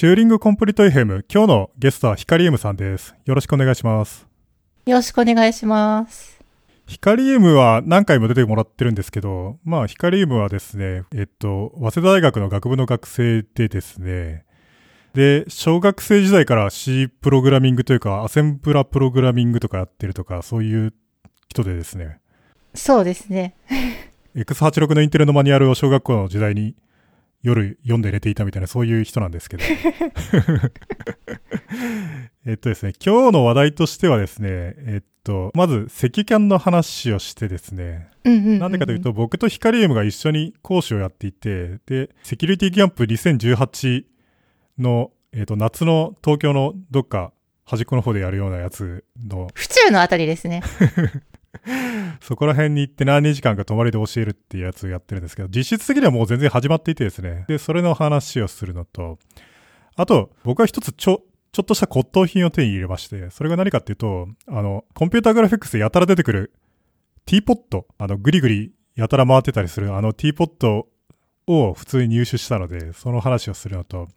チューリングコンプリート FM、今日のゲストはヒカリエムさんです。よろしくお願いします。よろしくお願いします。ヒカリエムは何回も出てもらってるんですけど、まあ、ヒカリエムはですね、えっと、早稲田大学の学部の学生でですね、で、小学生時代から C プログラミングというか、アセンブラプログラミングとかやってるとか、そういう人でですね、そうですね。X86 のインテルのマニュアルを小学校の時代に夜読んで寝ていたみたいなそういう人なんですけど。えっとですね、今日の話題としてはですね、えっと、まず、赤キャンの話をしてですね、なんでかというと、僕とヒカリウムが一緒に講師をやっていて、で、セキュリティキャンプ2018の、えっと、夏の東京のどっか端っこの方でやるようなやつの府中のあたりですね。そこら辺に行って何日間か泊まりで教えるっていうやつをやってるんですけど、実質的にはもう全然始まっていてですね。で、それの話をするのと、あと、僕は一つちょ、ちょっとした骨董品を手に入れまして、それが何かっていうと、あの、コンピュータグラフィックスでやたら出てくる、ティーポット、あの、グリグリやたら回ってたりする、あのティーポットを普通に入手したので、その話をするのと、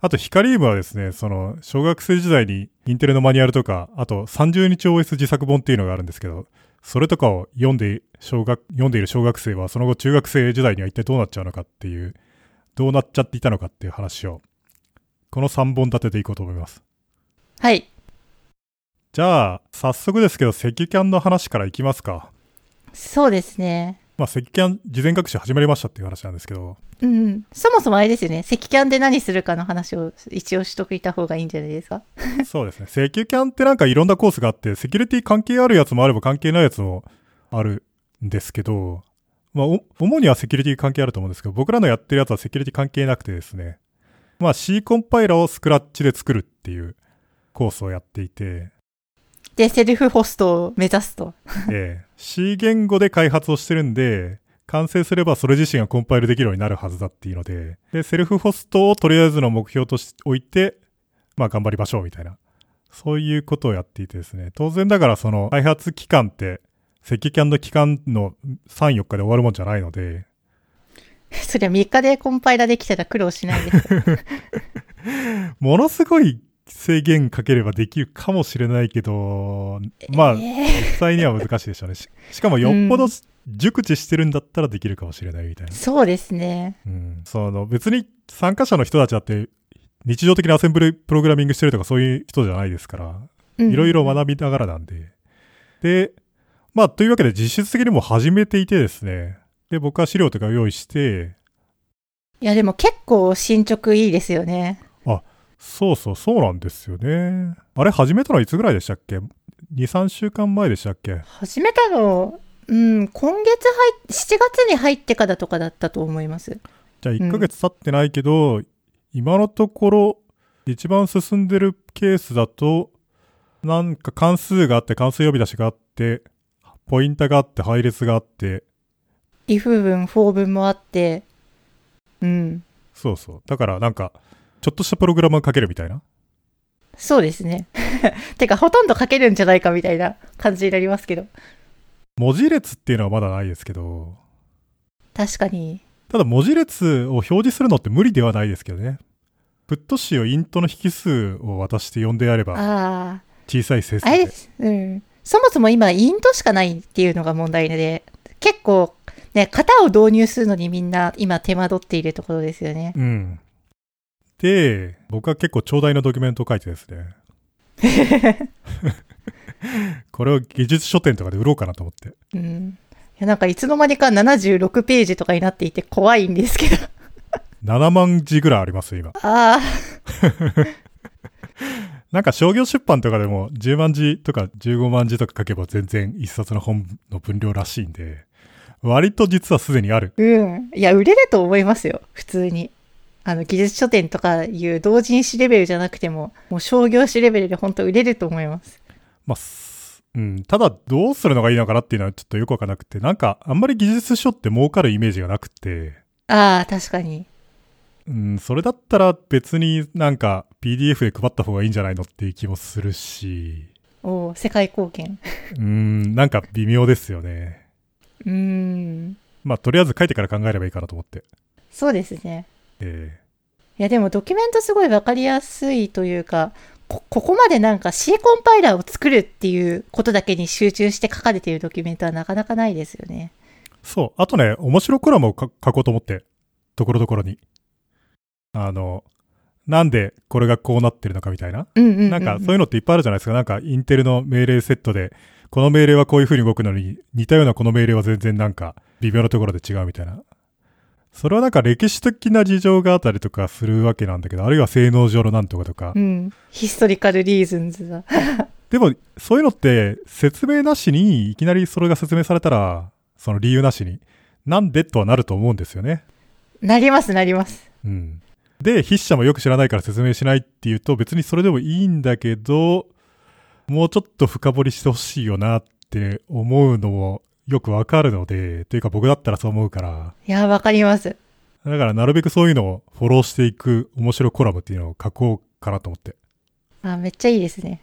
あと、ヒカリウムはですね、その、小学生時代にインテルのマニュアルとか、あと30日 OS 自作本っていうのがあるんですけど、それとかを読んで、小学、読んでいる小学生は、その後中学生時代には一体どうなっちゃうのかっていう、どうなっちゃっていたのかっていう話を、この3本立てていこうと思います。はい。じゃあ、早速ですけど、赤キャンの話からいきますか。そうですね。まあ、赤キャン事前学習始まりましたっていう話なんですけど、うんうん。そもそもあれですよね。赤キャンで何するかの話を一応しといた方がいいんじゃないですか？そうですね。赤キャンってなんかいろんなコースがあって、セキュリティ関係あるやつもあれば関係ないやつもあるんですけど、まあ、お主にはセキュリティ関係あると思うんですけど、僕らのやってるやつはセキュリティ関係なくてですね、まあ C コンパイラをスクラッチで作るっていうコースをやっていて、で、セルフホストを目指すと。ええ C 言語で開発をしてるんで、完成すればそれ自身がコンパイルできるようになるはずだっていうので、で、セルフホストをとりあえずの目標としておいて、まあ頑張りましょうみたいな。そういうことをやっていてですね。当然だからその開発期間って、赤キャンの期間の3、4日で終わるもんじゃないので、そりゃ3日でコンパイラできたら苦労しないです。ものすごい制限かければできるかもしれないけど、まあ、えー実際には難しいでしょうね。ししかもよっぽど熟知してるんだったらできるかもしれないみたいな。そうですね。うん。その別に参加者の人たちだって日常的にアセンブルプログラミングしてるとかそういう人じゃないですから、うんいろいろ学びながらなんで。で、まあというわけで実質的にも始めていてですね。で、僕は資料とかを用意して、いや、でも結構進捗いいですよね。そうそう、そうなんですよね。あれ始めたのいつぐらいでしたっけ ?2、3週間前でしたっけ？始めたの、うん、今月入っ、7月に入ってからとかだったと思います。じゃあ1ヶ月経ってないけど、今のところ一番進んでるケースだと、なんか関数があって、関数呼び出しがあって、ポインタがあって、配列があって、if 文、for 文もあって、うん。そうそう。だからなんか、ちょっとしたプログラムを書けるみたいな？そうですね。てか、ほとんど書けるんじゃないかみたいな感じになりますけど。文字列っていうのはまだないですけど、確かに。ただ文字列を表示するのって無理ではないですけどね。プット詞をイントの引数を渡して呼んでやれば、あ小さい整あ、数で。あれです。うん。そもそも今、イントしかないっていうのが問題で、結構、ね、型を導入するのにみんな今手間取っているところですよね。うん。で、僕は結構長大なドキュメントを書いてですね。これを技術書店とかで売ろうかなと思って。うん。いや、なんかいつの間にか76ページとかになっていて怖いんですけど。7万字ぐらいあります、今。ああ、なんか商業出版とかでも10万字とか15万字とか書けば全然一冊の本の分量らしいんで、割と実はすでにある。うん。いや、売れると思いますよ。普通に。あの、技術書店とかいう同人誌レベルじゃなくても、もう商業誌レベルで本当売れると思います。まあ、すうん。ただ、どうするのがいいのかなっていうのはちょっとよくわかんなくて、なんか、あんまり技術書って儲かるイメージがなくて、ああ、確かに。うん、それだったら別になんか PDF で配った方がいいんじゃないのっていう気もするし、おー世界貢献。うん、なんか微妙ですよね。うーん。まあ、とりあえず書いてから考えればいいかなと思って。そうですね。えいやでもドキュメントすごいわかりやすいというか、こ、ここまでなんか C コンパイラーを作るっていうことだけに集中して書かれているドキュメントはなかなかないですよね。そう。あとね、面白コラムを書こうと思って。ところどころに。あの、なんでこれがこうなってるのかみたいな。なんかそういうのっていっぱいあるじゃないですか。なんかインテルの命令セットで、この命令はこういう風に動くのに、似たようなこの命令は全然なんか微妙なところで違うみたいな。それはなんか歴史的な事情があったりとかするわけなんだけど、あるいは性能上のなんとかとか。うん。ヒストリカルリーズンズだ。でも、そういうのって説明なしに、いきなりそれが説明されたら、その理由なしに、なんでとはなると思うんですよね。なります、なります。うん。で、筆者もよく知らないから説明しないっていうと、別にそれでもいいんだけど、もうちょっと深掘りしてほしいよなって思うのもよくわかるので、というか僕だったらそう思うから、いや、わかります。だからなるべくそういうのをフォローしていく面白いコラムっていうのを書こうかなと思って。あ、めっちゃいいですね。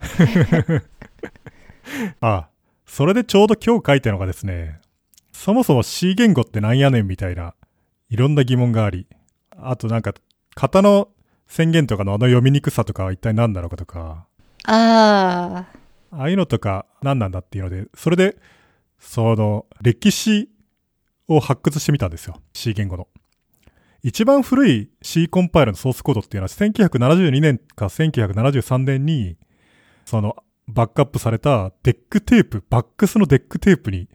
あ、それでちょうど今日書いたのがですね、そもそも C 言語ってなんやねんみたいな、いろんな疑問があり、あとなんか、型の宣言とかのあの読みにくさとかは一体何なのかとか、ああ、ああいうのとか何なんだっていうので、それで、その、歴史を発掘してみたんですよ。C 言語の。一番古い C コンパイルのソースコードっていうのは1972年か1973年に、その、バックアップされた DECテープ、 VAXの DECテープに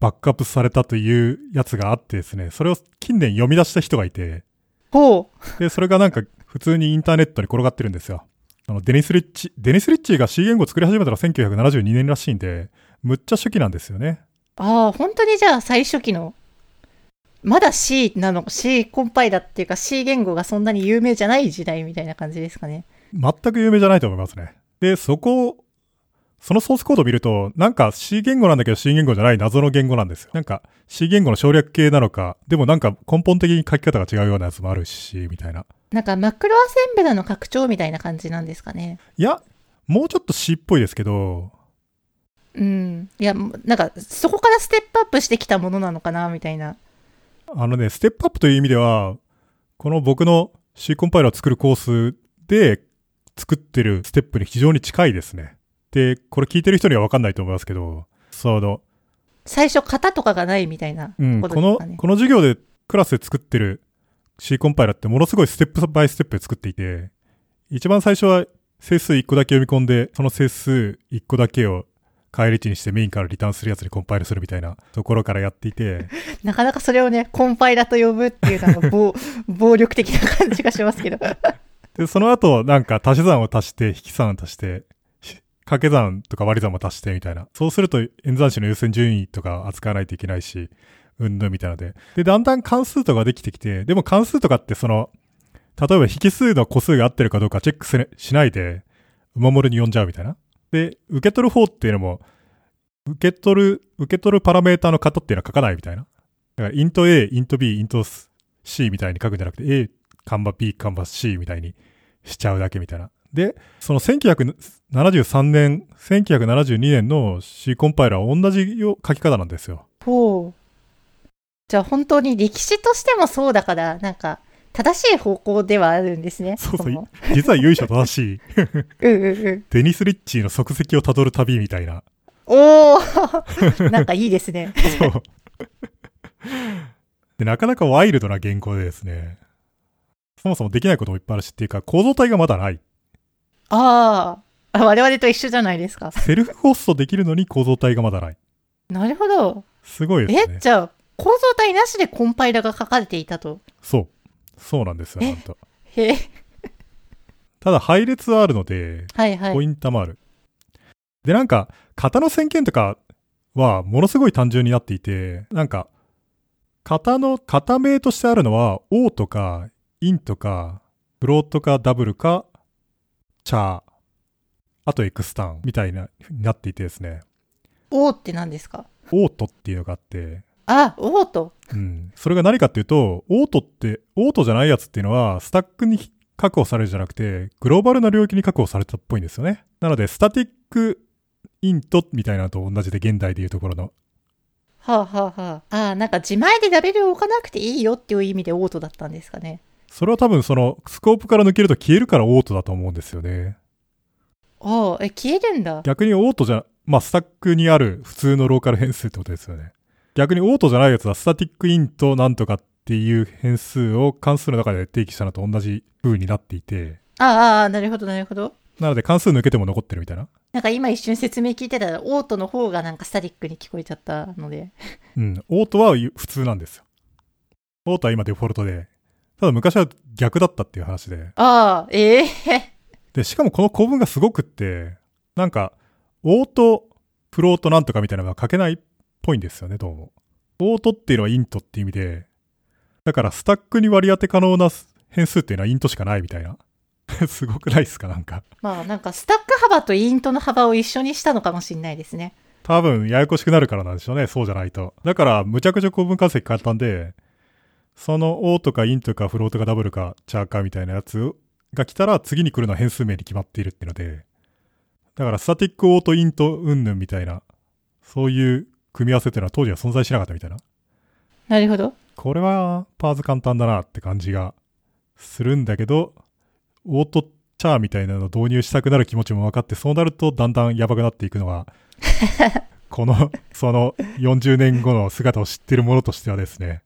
バックアップされたというやつがあってですね、それを近年読み出した人がいて、ほで、それがなんか普通にインターネットに転がってるんですよ。あの、デニス・リッチー、デニス・リッチーが C 言語を作り始めたのは1972年らしいんで、むっちゃ初期なんですよね。う。ああ、本当にじゃあ最初期の、まだ C なの、C コンパイラっていうか C 言語がそんなに有名じゃない時代みたいな感じですかね。全く有名じゃないと思いますね。で、そこ、そのソースコードを見ると、なんか C 言語なんだけど C 言語じゃない謎の言語なんですよ。なんか C 言語の省略形なのか、でもなんか根本的に書き方が違うようなやつもあるし、みたいな。なんかマクロアセンベラの拡張みたいな感じなんですかね。いや、もうちょっと C っぽいですけど、うん。いや、なんかそこからステップアップしてきたものなのかな、みたいな。あのね、ステップアップという意味では、この僕の C コンパイラーを作るコースで作ってるステップに非常に近いですね。で、これ聞いてる人にはわかんないと思いますけど、その、最初型とかがないみたいなうん、この。この授業でクラスで作ってる C コンパイラーってものすごいステップバイステップで作っていて、一番最初は整数1個だけ読み込んで、その整数1個だけを返り値にしてメインからリターンするやつにコンパイルするみたいなところからやっていて、なかなかそれをね、コンパイラと呼ぶっていうのが 暴暴力的な感じがしますけど。で、その後、なんか足し算を足して、引き算を足して、ひ掛け算とか割り算も足してみたいな。そうすると演算子の優先順位とか扱わないといけないし、うんぬんみたいなので。で、だんだん関数とかできてきて、でも関数とかってその、例えば引数の個数が合ってるかどうかチェックしないで、お守りに呼んじゃうみたいな。で、受け取る方っていうのも、受け取る、受け取るパラメータの型っていうのは書かないみたいな。だから、イント A、イント B、イント C みたいに書くんじゃなくて、A、カンバ B、カンバ C みたいにしちゃうだけみたいな。で、その1973年、1972年の C コンパイラーは同じ書き方なんですよ。ほう。じゃあ本当に歴史としてもそうだから、なんか、正しい方向ではあるんですね。そうそう。実は由緒正しい、うんうんうん。デニス・リッチーの足跡をたどる旅みたいな。おー なんかいいですね。そう。で、なかなかワイルドな原稿でですね、そもそもできないこともいっぱいあるしっていうか、構造体がまだない。あーあ。我々と一緒じゃないですか。セルフホストできるのに構造体がまだない。なるほど。すごいですねえ、。じゃあ、構造体なしでコンパイラが書かれていたと。そう。そうなんですよ、え？ほんと。へえ。ただ配列はあるので、はいはいポ。インタもある。で、なんか、型の宣言とかはものすごい単純になっていて、なんか、型の、型名としてあるのは、O とか、インとか、float かダブルか、 char、あと extern みたいな、になっていてですね、オーって何ですか？オートっていうのがあって、あ、 auto。うん。それが何かっていうと、オートって、オートじゃないやつっていうのは、スタックに確保されるじゃなくて、グローバルな領域に確保されたっぽいんですよね。なので、 static int みたいなのと同じで、現代でいうところの。はあはあはあ。ああ、なんか自前でラベルを置かなくていいよっていう意味でオートだったんですかね。それは多分そのスコープから抜けると消えるからオートだと思うんですよね。ああ、え、消えるんだ。逆にオートじゃ、まあスタックにある普通のローカル変数ってことですよね。逆にオートじゃないやつはスタティックインとなんとかっていう変数を関数の中で定義したのと同じ風になっていて、ああなるほど、なるほど。なので関数抜けても残ってるみたいな。なんか今一瞬説明聞いてたら、オートの方がなんかスタティックに聞こえちゃったので。うん。オートは普通なんですよ。オートは今デフォルトで、ただ昔は逆だったっていう話で。ああ、ええで、しかもこの構文がすごくって、なんか、オート、フロートなんとかみたいなのが書けないっぽいんですよね、どうも。オートっていうのはイントって意味で、だからスタックに割り当て可能な変数っていうのはイントしかないみたいな。すごくないですかなんか。まあなんかスタック幅とイントの幅を一緒にしたのかもしれないですね。多分、ややこしくなるからなんでしょうね。そうじゃないと。だから、むちゃくちゃ構文解析簡単で、その O とかインとかフロートかダブルかチャーかみたいなやつが来たら次に来るのは変数名に決まっているっていうので、だからスタティックオートイント云々みたいな、そういう組み合わせっていうのは当時は存在しなかったみたいな。なるほど。これはパーズ簡単だなって感じがするんだけど、オートチャーみたいなのを導入したくなる気持ちも分かって、そうなるとだんだんやばくなっていくのが、この、その40年後の姿を知ってる者としてはですね、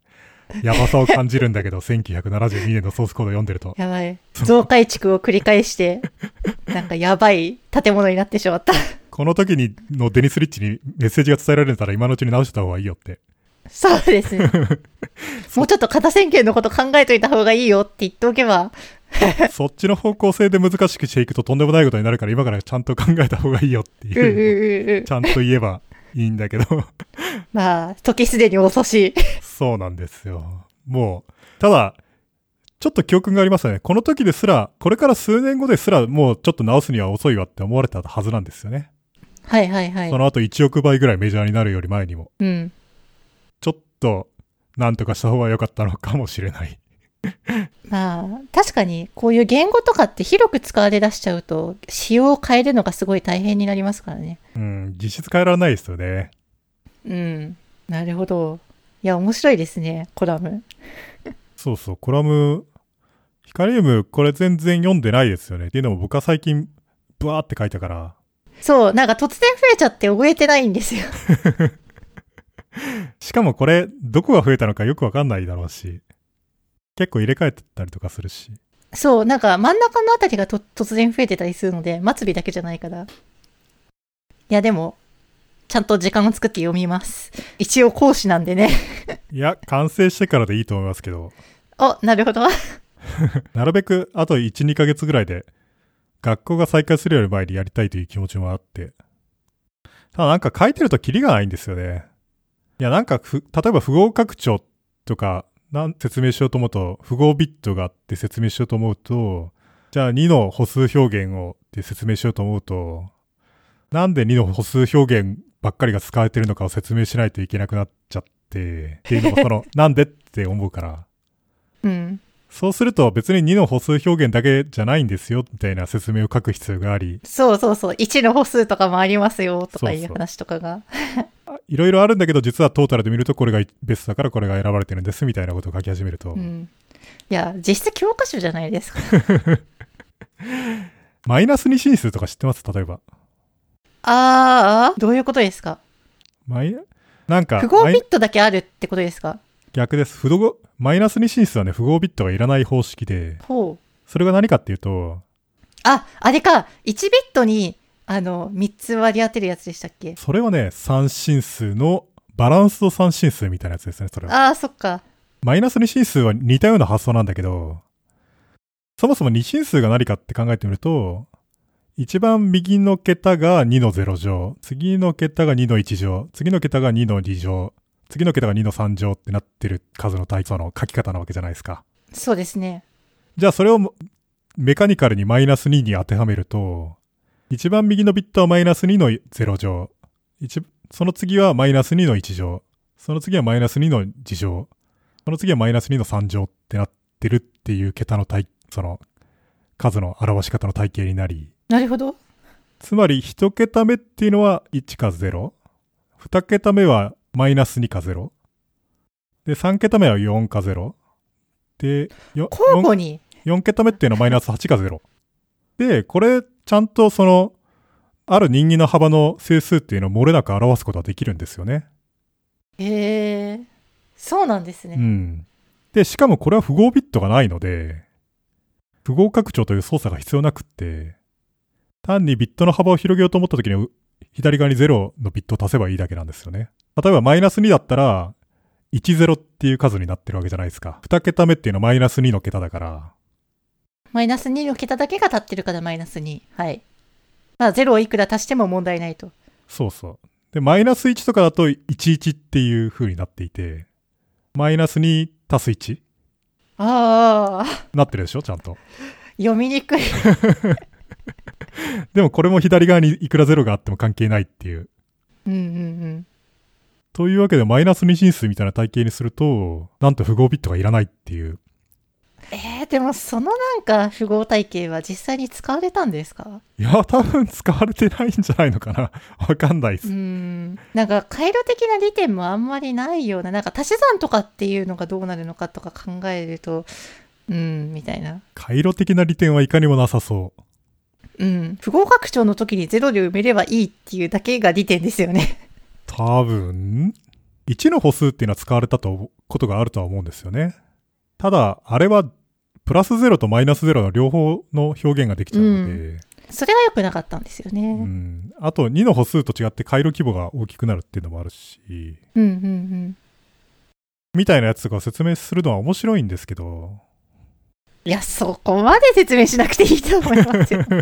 やばさを感じるんだけど、1972年のソースコードを読んでると。やばい。増改築を繰り返して、なんかやばい建物になってしまった。この時にのデニス・リッチにメッセージが伝えられたら今のうちに直した方がいいよって。そうですね。もうちょっと型宣言のこと考えといた方がいいよって言っておけば、そっちの方向性で難しくしていくととんでもないことになるから今からちゃんと考えた方がいいよっていう。ちゃんと言えばいいんだけど。まあ、時すでに遅し。そうなんですよ。もう、ただ、ちょっと教訓がありますよね。この時ですら、これから数年後ですら、もうちょっと直すには遅いわって思われたはずなんですよね。はいはいはいそ。の後1億倍ぐらいメジャーになるより前にも。うん。ちょっと、なんとかした方が良かったのかもしれない。まあ、確かに、こういう言語とかって広く使われ出しちゃうと、仕様を変えるのがすごい大変になりますからね。うん、実質変えられないですよね。うん。なるほど。いや、面白いですね、コラム。そうそう、コラム、ヒカリウム、これ全然読んでないですよね。っていうのも僕は最近、ブワーって書いたから、そう、なんか突然増えちゃって覚えてないんですよ。しかもこれ、どこが増えたのかよくわかんないだろうし、結構入れ替えてたりとかするし。そう、なんか真ん中のあたりがと突然増えてたりするので、末尾だけじゃないから。いや、でも、ちゃんと時間を作って読みます。一応講師なんでね。いや、完成してからでいいと思いますけど、お、なるほど。なるべくあと1、2ヶ月ぐらいで、学校が再開するより前にやりたいという気持ちもあって。ただなんか書いてるとキリがないんですよね。いや、なんか、例えば符号拡張とか、なん説明しようと思うと、符号ビットがあって説明しようと思うと、じゃあ2の歩数表現をって説明しようと思うと、なんで2の歩数表現ばっかりが使われてるのかを説明しないといけなくなっちゃって、っていうのもその、なんでって思うから。うん。そうすると別に2の歩数表現だけじゃないんですよ、みたいな説明を書く必要があり、そうそうそう。1の歩数とかもありますよ、とかいそう話とかが。いろいろあるんだけど、実はトータルで見るとこれがベストだからこれが選ばれてるんです、みたいなことを書き始めると、うん。いや、実質教科書じゃないですか。マイナス2進数とか知ってます？例えば。あー、どういうことですか？マイなんか、符号ビットだけあるってことですか？逆です。符号、マイナス2進数はね、符号ビットがいらない方式で、ほう。それが何かっていうと、あ、あれか。1ビットに、あの、3つ割り当てるやつでしたっけ？それはね、3進数のバランスド3進数みたいなやつですね、それは。あー、そっか。マイナス2進数は似たような発想なんだけど、そもそも2進数が何かって考えてみると、一番右の桁が2の0乗、次の桁が2の1乗、次の桁が2の2乗、次の桁が2の3乗ってなってる数の対その書き方なわけじゃないですか。そうですね。じゃあそれをメカニカルにマイナス2に当てはめると、一番右のビットはマイナス2の0乗、一その次はマイナス2の1乗、その次はマイナス2の2乗、その次はマイナス2の3乗ってなってるっていう桁の体、その数の表し方の体系になり、なるほど。つまり一桁目っていうのは1か0、二桁目はマイナス2か0、で、3桁目は4か0、で、よ交互に？4桁目っていうのはマイナス8か0。で、これ、ちゃんとその、ある人間の幅の整数っていうのを漏れなく表すことができるんですよね。へえ。そうなんですね。うん。で、しかもこれは符号ビットがないので、符号拡張という操作が必要なくって、単にビットの幅を広げようと思った時に、う左側に0のビットを足せばいいだけなんですよね。例えばマイナス2だったら、10っていう数になってるわけじゃないですか。2桁目っていうのはマイナス2の桁だから、マイナス2の桁だけが立ってるからマイナス2。はい。まあ、0をいくら足しても問題ないと。そうそう。で、マイナス1とかだと11っていう風になっていて、マイナス2足す1ああ、なってるでしょちゃんと。読みにくい。でもこれも左側にいくら0があっても関係ないっていう。うんうんうん。というわけで、マイナス2進数みたいな体系にすると、なんと符号ビットがいらないっていう。えー、でもそのなんか符号体系は実際に使われたんですか？いや、多分使われてないんじゃないのかな。わかんないでうす。ん。なんか回路的な利点もあんまりないような、なんか足し算とかっていうのがどうなるのかとか考えると、うん、みたいな。回路的な利点はいかにもなさそう。うん。符号拡張の時に0で埋めればいいっていうだけが利点ですよね。多分、1の歩数っていうのは使われたとことがあるとは思うんですよね。ただ、あれは、プラス0とマイナス0の両方の表現ができちゃうので、それが良くなかったんですようね。ん。あと、2の歩数と違って回路規模が大きくなるっていうのもあるし、うん、うん、うん。みたいなやつとかを説明するのは面白いんですけど、いや、そこまで説明しなくていいと思いますよ。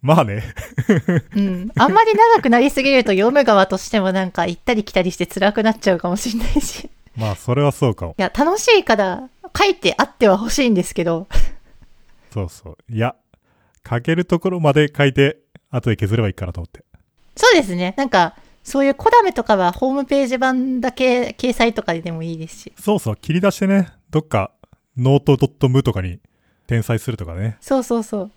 まあね。うん。あんまり長くなりすぎると読む側としてもなんか行ったり来たりして辛くなっちゃうかもしれないし。いまあ、それはそうかも。や、楽しいから書いてあっては欲しいんですけど。そうそう。いや、書けるところまで書いて、後で削ればいいかなと思って。そうですね。なんか、そういう小ネタとかはホームページ版だけ掲載とかでもいいですし。そうそう、切り出してね、どっか、 note.mu とかに転載するとかね、そうそうそう。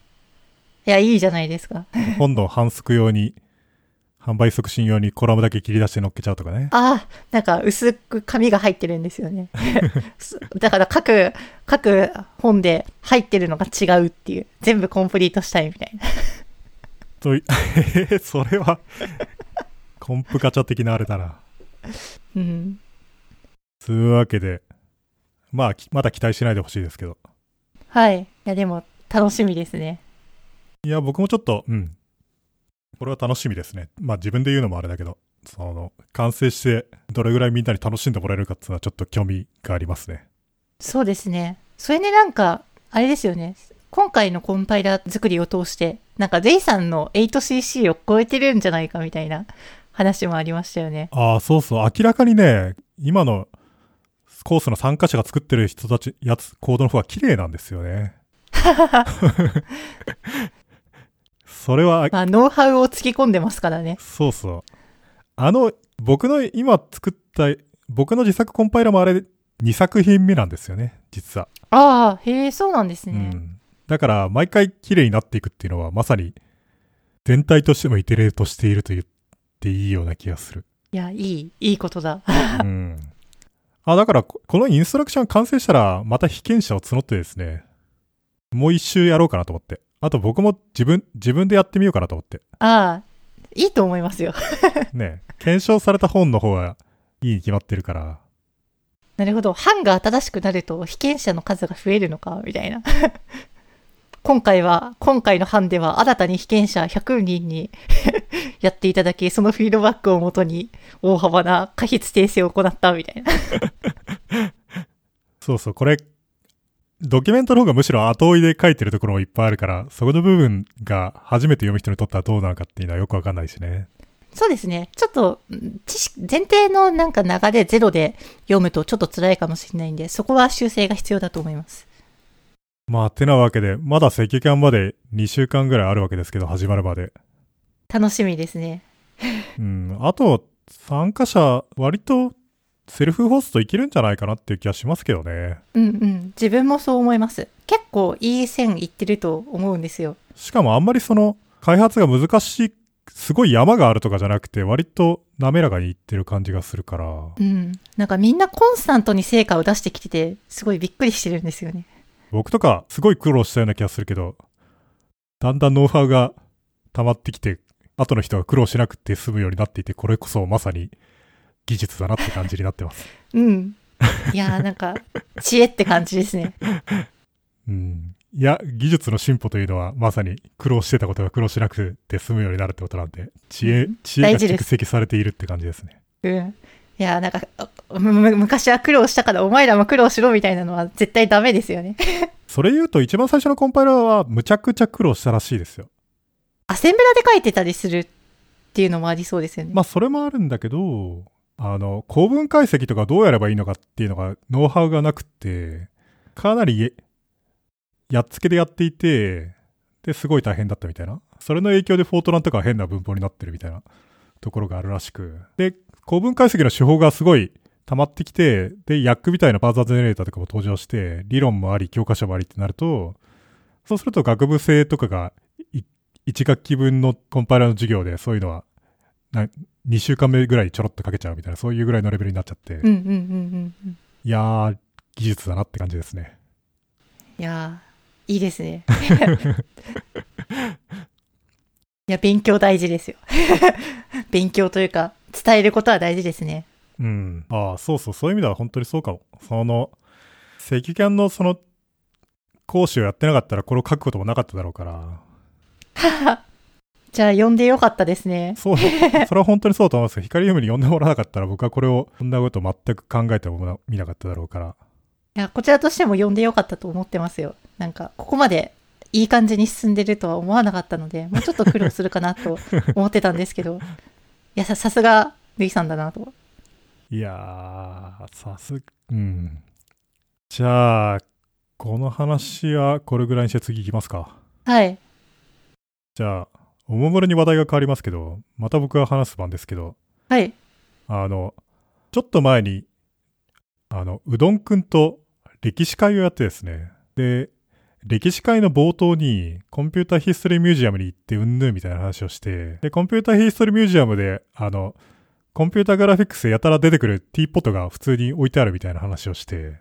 いや、いいじゃないですか。今度反則用に、販売促進用にコラムだけ切り出して乗っけちゃうとかね。ああ、なんか薄く紙が入ってるんですよね。だから各、各本で入ってるのが違うっていう。全部コンプリートしたいみたいな。とい、え ーそれは、コンプガチャ的なあれだな。うん。つうわけで、まあ、きまだ期待しないでほしいですけど。はい。いや、でも、楽しみですね。いや、僕もちょっと、うん。これは楽しみですね。まあ自分で言うのもあれだけど、その、完成して、どれぐらいみんなに楽しんでもらえるかっていうのはちょっと興味がありますね。そうですね。それでなんか、あれですよね。今回のコンパイラー作りを通して、なんか、ゼイさんの 8cc を超えてるんじゃないかみたいな話もありましたよね。ああ、そうそう。明らかにね、今のコースの参加者が作ってる人たち、やつ、コードの方が綺麗なんですよね。それは、まあ、ノウハウを突き込んでますからね。そうそう。あの、僕の今作った、僕の自作コンパイラもあれ、2作品目なんですよね、実は。ああ、へえ、そうなんですうね。ん。だから、毎回綺麗になっていくっていうのは、まさに、全体としてもイテレートしていると言っていいような気がする。いや、いい、いいことだ。うん。あ、だからこ、このインストラクション完成したら、また被験者を募ってですね、もう一周やろうかなと思って。あと僕も自分、自分でやってみようかなと思って。ああ、いいと思いますよ。ね、検証された本の方がいいに決まってるから。なるほど。版が新しくなると被験者の数が増えるのか、みたいな。今回は、今回の版では新たに被験者100人に やっていただき、そのフィードバックをもとに大幅な過筆訂正を行った、みたいな。そうそう、これ、ドキュメントの方がむしろ後追いで書いてるところもいっぱいあるから、そこの部分が初めて読む人にとってはどうなのかっていうのはよくわかんないしね。そうですね。ちょっと、ん知識、前提のなんか流れゼロで読むとちょっと辛いかもしれないんで、そこは修正が必要だと思います。まあ、てなわけで、まだ赤間まで2週間ぐらいあるわけですけど、始まるまで。楽しみですね。うん。あと、参加者、割と、セルフホストいけるんじゃないかなっていう気がしますけどね。うんうん。自分もそう思います。結構いい線いってると思うんですよ。しかもあんまりその、開発が難しすごい山があるとかじゃなくて、割と滑らかにいってる感じがするから、うん。なんかみんなコンスタントに成果を出してきてて、すごいびっくりしてるんですよね。僕とかすごい苦労したような気がするけど、だんだんノウハウが溜まってきて、後の人が苦労しなくて済むようになっていて、これこそまさに技術だなって感じになってます。うん。いやー なんか、知恵って感じですね。うん。いや、技術の進歩というのはまさに苦労してたことが苦労しなくて済むようになるってことなんで、知恵、知恵が蓄積されているって感じですね。うん。いやーなんか、昔は苦労したからお前らも苦労しろみたいなのは絶対ダメですよね。それ言うと一番最初のコンパイラーはむちゃくちゃ苦労したらしいですよ。アセンブラで書いてたりするっていうのもありそうですよね。まあそれもあるんだけど、あの、構文解析とかどうやればいいのかっていうのがノウハウがなくて、かなりやっつけでやっていて、で、すごい大変だったみたいな。それの影響でフォートランとかは変な文法になってるみたいなところがあるらしく。で、構文解析の手法がすごい溜まってきて、で、ヤックみたいなパーザージェネレーターとかも登場して、理論もあり、教科書もありってなると、そうすると学部生とかがい1学期分のコンパイラーの授業でそういうのはな2週間目ぐらいちょろっとかけちゃうみたいな、そういうぐらいのレベルになっちゃって。いやー、技術だなって感じですね。いやーいいですね。いや、勉強大事ですよ。勉強というか、伝えることは大事ですね。うん。ああ、そうそう、そういう意味では本当にそうかも。その、赤キャンのその、講師をやってなかったらこれを書くこともなかっただろうから、じゃあ、読んでよかったですね。そう、それは本当にそうと思いますけど、光に読んでもらわなかったら僕はこれを、こんなこと全く考えても見なかっただろうから。いや、こちらとしても読んでよかったと思ってますよ。なんか、ここまでいい感じに進んでるとは思わなかったので、もうちょっと苦労するかなと思ってたんですけど、いや、さ、さすが、ルイさんだなと。いやー、さす、うん。じゃあ、この話はこれぐらいにして次行きますか。はい。じゃあ、おもむろに話題が変わりますけど、また僕が話す番ですけど、はい。あの、ちょっと前に、あの、うどんくんと歴史会をやってですね、で、歴史会の冒頭に、コンピューターヒストリーミュージアムに行ってうんぬんみたいな話をして、で、コンピューターヒストリーミュージアムで、あの、コンピューターグラフィックスでやたら出てくるティーポットが普通に置いてあるみたいな話をして、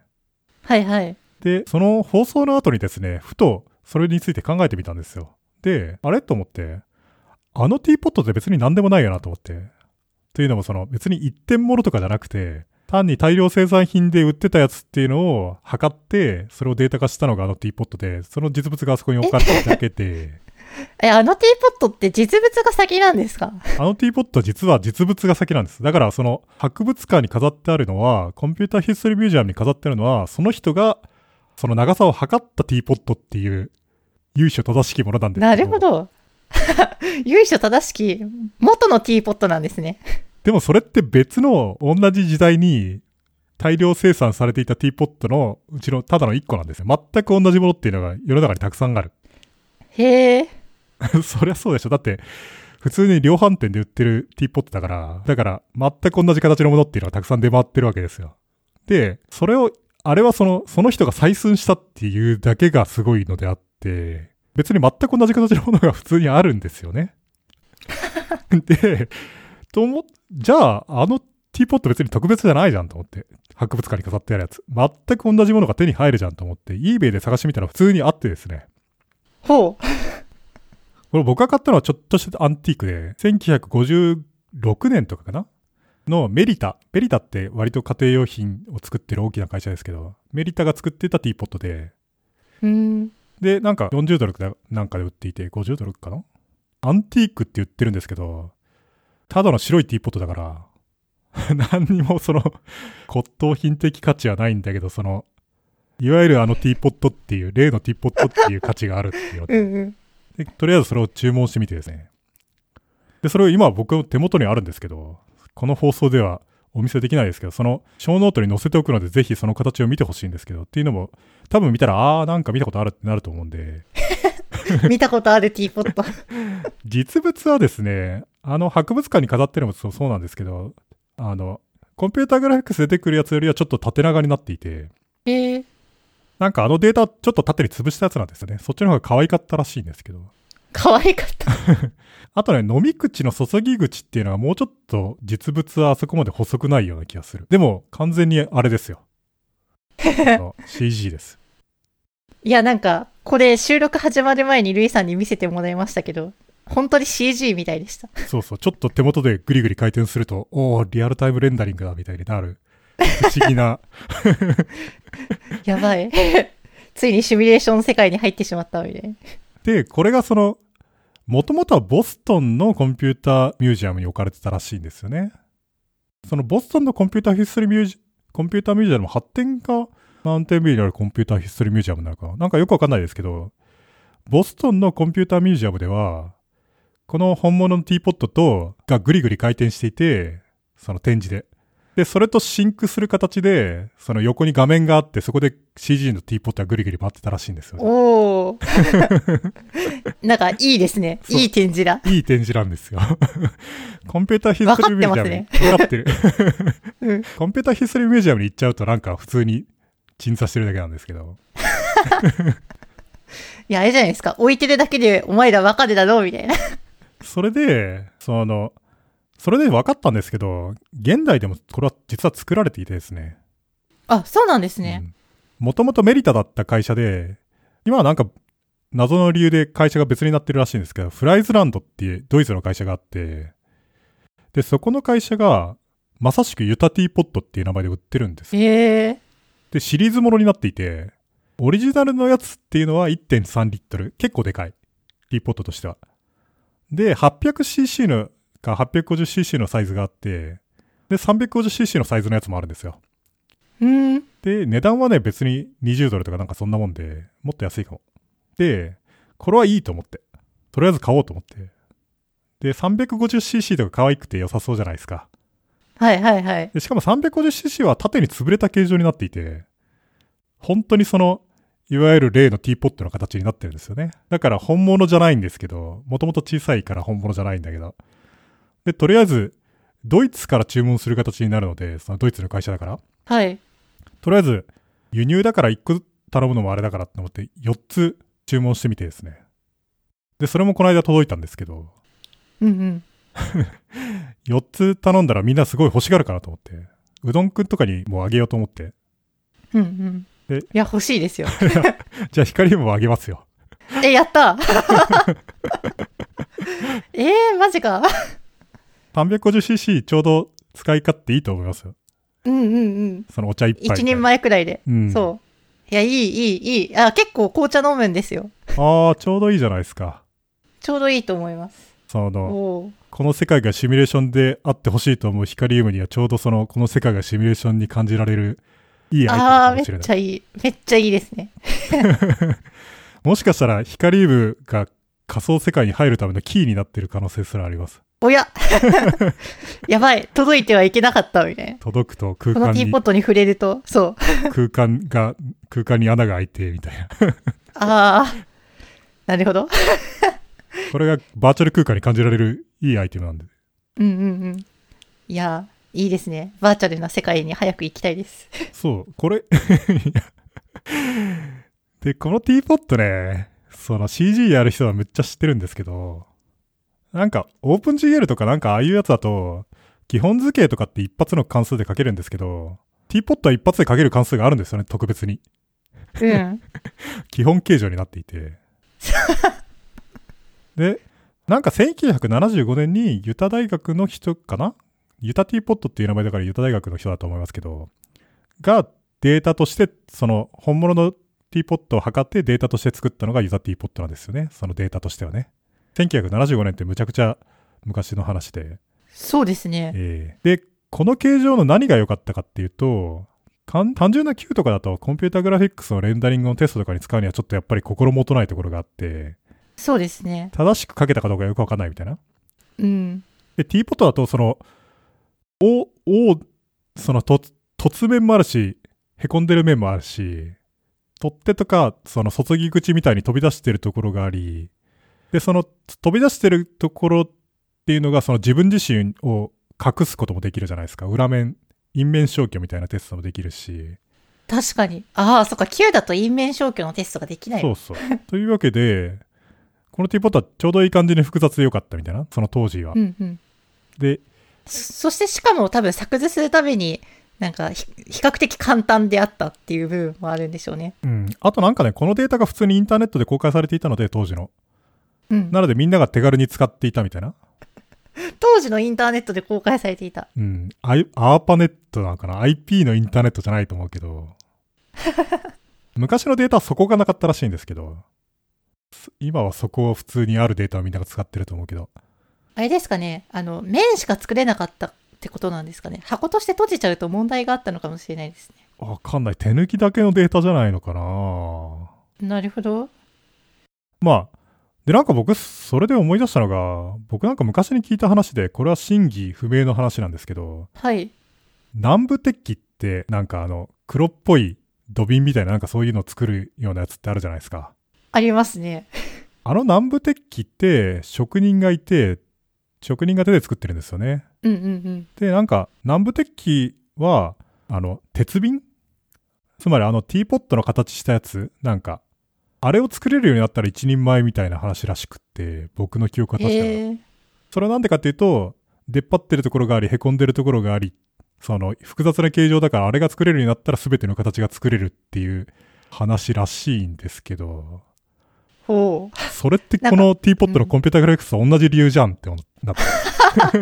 はいはい。で、その放送の後にですね、ふとそれについて考えてみたんですよ。で、あれ？と思って、あのティーポットって別に何でもないよなと思って。というのもその別に一点物とかじゃなくて、単に大量生産品で売ってたやつっていうのを測って、それをデータ化したのがあのティーポットで、その実物があそこに置かれてるだけで、え、あのティーポットって実物が先なんですか？あのティーポットは実は実物が先なんです。だからその博物館に飾ってあるのは、コンピューターヒストリーミュージアムに飾ってあるのは、その人がその長さを測ったティーポットっていう由緒正しきものなんですけなるほ。ど。由緒正しき、元のティーポットなんですね。でもそれって別の同じ時代に大量生産されていたティーポットのうちのただの1個なんですよ。全く同じものっていうのが世の中にたくさんある。へえ。そりゃそうでしょ。だって、普通に量販店で売ってるティーポットだから、だから全く同じ形のものっていうのがたくさん出回ってるわけですよ。で、それを、あれはその、その人が採寸したっていうだけがすごいのであって、別に全く同じ形のものが普通にあるんですよね。で、と思っ、じゃあ、あのティーポット別に特別じゃないじゃんと思って。博物館に飾ってあるやつ。全く同じものが手に入るじゃんと思って、eBay で探してみたら普通にあってですね。ほう。これ僕が買ったのはちょっとしたアンティークで、1956年とかかな？のメリタ。メリタって割と家庭用品を作ってる大きな会社ですけど、メリタが作ってたティーポットで、うーん。で、なんか40ドルかなんかで売っていて、50ドルかな？アンティークって言ってるんですけど、ただの白いティーポットだから、何にもその骨董品的価値はないんだけど、その、いわゆるあのティーポットっていう、例のティーポットっていう価値があるっていうのうんうん。で、とりあえずそれを注文してみてですね。で、それを今僕の手元にあるんですけど、この放送ではお見せできないですけど、そのショーノートに載せておくので、ぜひその形を見てほしいんですけど、っていうのも、多分見たら、あー、なんか見たことあるってなると思うんで、見たことあるティーポット。実物はですね、あの博物館に飾ってるのもそうなんですけど、あの、コンピューターグラフィックス出てくるやつよりはちょっと縦長になっていて、へえ。なんかあのデータちょっと縦に潰したやつなんですよね。そっちの方が可愛かったらしいんですけど。可愛かった。あとね、飲み口の注ぎ口っていうのはもうちょっと実物はあそこまで細くないような気がする。でも、完全にあれですよ。CG です。いや、なんか、これ収録始まる前にルイさんに見せてもらいましたけど、本当に CG みたいでした。そうそう、ちょっと手元でグリグリ回転すると、おー、リアルタイムレンダリングだみたいになる。不思議な。やばい。ついにシミュレーションの世界に入ってしまったみたいな。で、これがその、もともとはボストンのコンピューターミュージアムに置かれてたらしいんですよね。そのボストンのコンピューターヒストリーミュージ、コンピューターミュージアムの発展がマウンテンビューにあるコンピューターヒストリーミュージアムなのかななんかよくわかんないですけど、ボストンのコンピューターミュージアムでは、この本物のティーポットと、がぐりぐり回転していて、その展示で。で、それとシンクする形で、その横に画面があって、そこで CG のティーポットがぐりぐり回ってたらしいんですよね。おー。なんか、いいですね。いい展示だ。いい展示なんですよ。コンピューターヒストリーミュージアムに。わかってる。うん。コンピューターヒストリーミュージアムに行っちゃうとなんか普通に鎮座してるだけなんですけど。いや、あれじゃないですか。置いてるだけで、お前らバカでだろ、みたいな。それで、その、それで分かったんですけど、現代でもこれは実は作られていてですね。あ、そうなんですね。もともとメリタだった会社で、今はなんか謎の理由で会社が別になってるらしいんですけど、フライズランドっていうドイツの会社があって、で、そこの会社が、まさしくユタティーポットっていう名前で売ってるんです。へえ。で、シリーズものになっていて、オリジナルのやつっていうのは1.3リットル。結構でかい。ティーポットとしては。で、800cc のか 850cc のサイズがあって、で、350cc のサイズのやつもあるんですよ。うん。で、値段はね、別に20ドルとかなんかそんなもんで、もっと安いかも。で、これはいいと思って。とりあえず買おうと思って。で、350cc とか可愛くて良さそうじゃないですか。はいはいはい。でしかも 350cc は縦に潰れた形状になっていて、本当にその、いわゆる例のティーポットの形になってるんですよね。だから本物じゃないんですけど、もともと小さいから本物じゃないんだけど。で、とりあえず、ドイツから注文する形になるので、そのドイツの会社だから。はい。とりあえず、輸入だから1個頼むのもあれだからって思って、4つ注文してみてですね。で、それもこの間届いたんですけど、うんうん。4つ頼んだらみんなすごい欲しがるかなと思って、うどんくんとかにもうあげようと思って、うんうん。でいや、欲しいですよ。じゃあ光もあげますよ。え、やった えー、マジか。350cc ちょうど使い勝手いいと思いますよ。うんうんうん。そのお茶一杯。一人。前くらいで。うん。そう。いや、いい、いい、いい。あ、結構紅茶飲むんですよ。ああ、ちょうどいいじゃないですか。ちょうどいいと思います。その、この世界がシミュレーションであってほしいと思うヒカリウムにはちょうどその、この世界がシミュレーションに感じられるいいアイテムかもしれない。ちゃいい。めっちゃいいですね。もしかしたらヒカリウムが仮想世界に入るためのキーになってる可能性すらあります。おや やばい。届いてはいけなかった、みたいな。届くと空間にこのティーポッ、トに触れると、そう。空間が、空間に穴が開いて、みたいな。あー。なるほど。これがバーチャル空間に感じられるいいアイテムなんで。うんうんうん。いやー、いいですね。バーチャルな世界に早く行きたいです。そう、これ で、このティーポットね、その CG やる人はめっちゃ知ってるんですけど、なんか、オープン GL とかなんかああいうやつだと、基本図形とかって一発の関数で書けるんですけど、ティーポットは一発で書ける関数があるんですよね、特別に。うん。基本形状になっていて。で、なんか1975年にユタ大学の人かなユタティーポットっていう名前だからユタ大学の人だと思いますけど、がデータとして、その本物のティーポットを測ってデータとして作ったのがユタティーポットなんですよね。そのデータとしてはね。1975年ってむちゃくちゃ昔の話で。そうですね。ええで、この形状の何が良かったかっていうと、単純な Q とかだとコンピュータグラフィックスのレンダリングのテストとかに使うにはちょっとやっぱり心もとないところがあって、そうですね。正しく書けたかどうかよくわかんないみたいな。うん。で、ティーポットだとその、お、お、そのと、突面もあるし、凹んでる面もあるし、取っ手とか、その注ぎ口みたいに飛び出してるところがあり、で、その飛び出してるところっていうのがその自分自身を隠すこともできるじゃないですか。裏面、陰面消去みたいなテストもできるし。確かに。ああ、そっか、Q だと陰面消去のテストができない。そうそう。というわけで、このティーポットはちょうどいい感じに複雑でよかったみたいな、その当時は。うんうん。で、そそしてしかも多分作図するために、なんかひ比較的簡単であったっていう部分もあるんでしょうね。うん。あとなんかね、このデータが普通にインターネットで公開されていたので、当時の。うん。なのでみんなが手軽に使っていたみたいな。当時のインターネットで公開されていた。うん。アーパネットなのかな ?IP のインターネットじゃないと思うけど。昔のデータはそこがなかったらしいんですけど。す今はそこを普通にあるデータをみんなが使ってると思うけど。あれですかね、あの、面しか作れなかったってことなんですかね。箱として閉じちゃうと問題があったのかもしれないですね。わかんない。手抜きだけのデータじゃないのかななるほど。まあ。で、なんか僕、それで思い出したのが、僕なんか昔に聞いた話で、これは真偽不明の話なんですけど、はい。南部鉄器ってなんかあの、黒っぽい土瓶みたいななんかそういうのを作るようなやつってあるじゃないですか。ありますね。あの南部鉄器って職人がいて、職人が手で作ってるんですよね。うんうんうん。で、なんか南部鉄器は、あの、鉄瓶？つまりあのティーポットの形したやつ、なんか、あれを作れるようになったら一人前みたいな話らしくって、僕の記憶は確かだ。へえ。それはなんでかっていうと、出っ張ってるところがあり、凹んでるところがあり、その複雑な形状だからあれが作れるようになったら全ての形が作れるっていう話らしいんですけど、ほう。それってこのティーポットのコンピュータグラフィックスと同じ理由じゃんって思なった。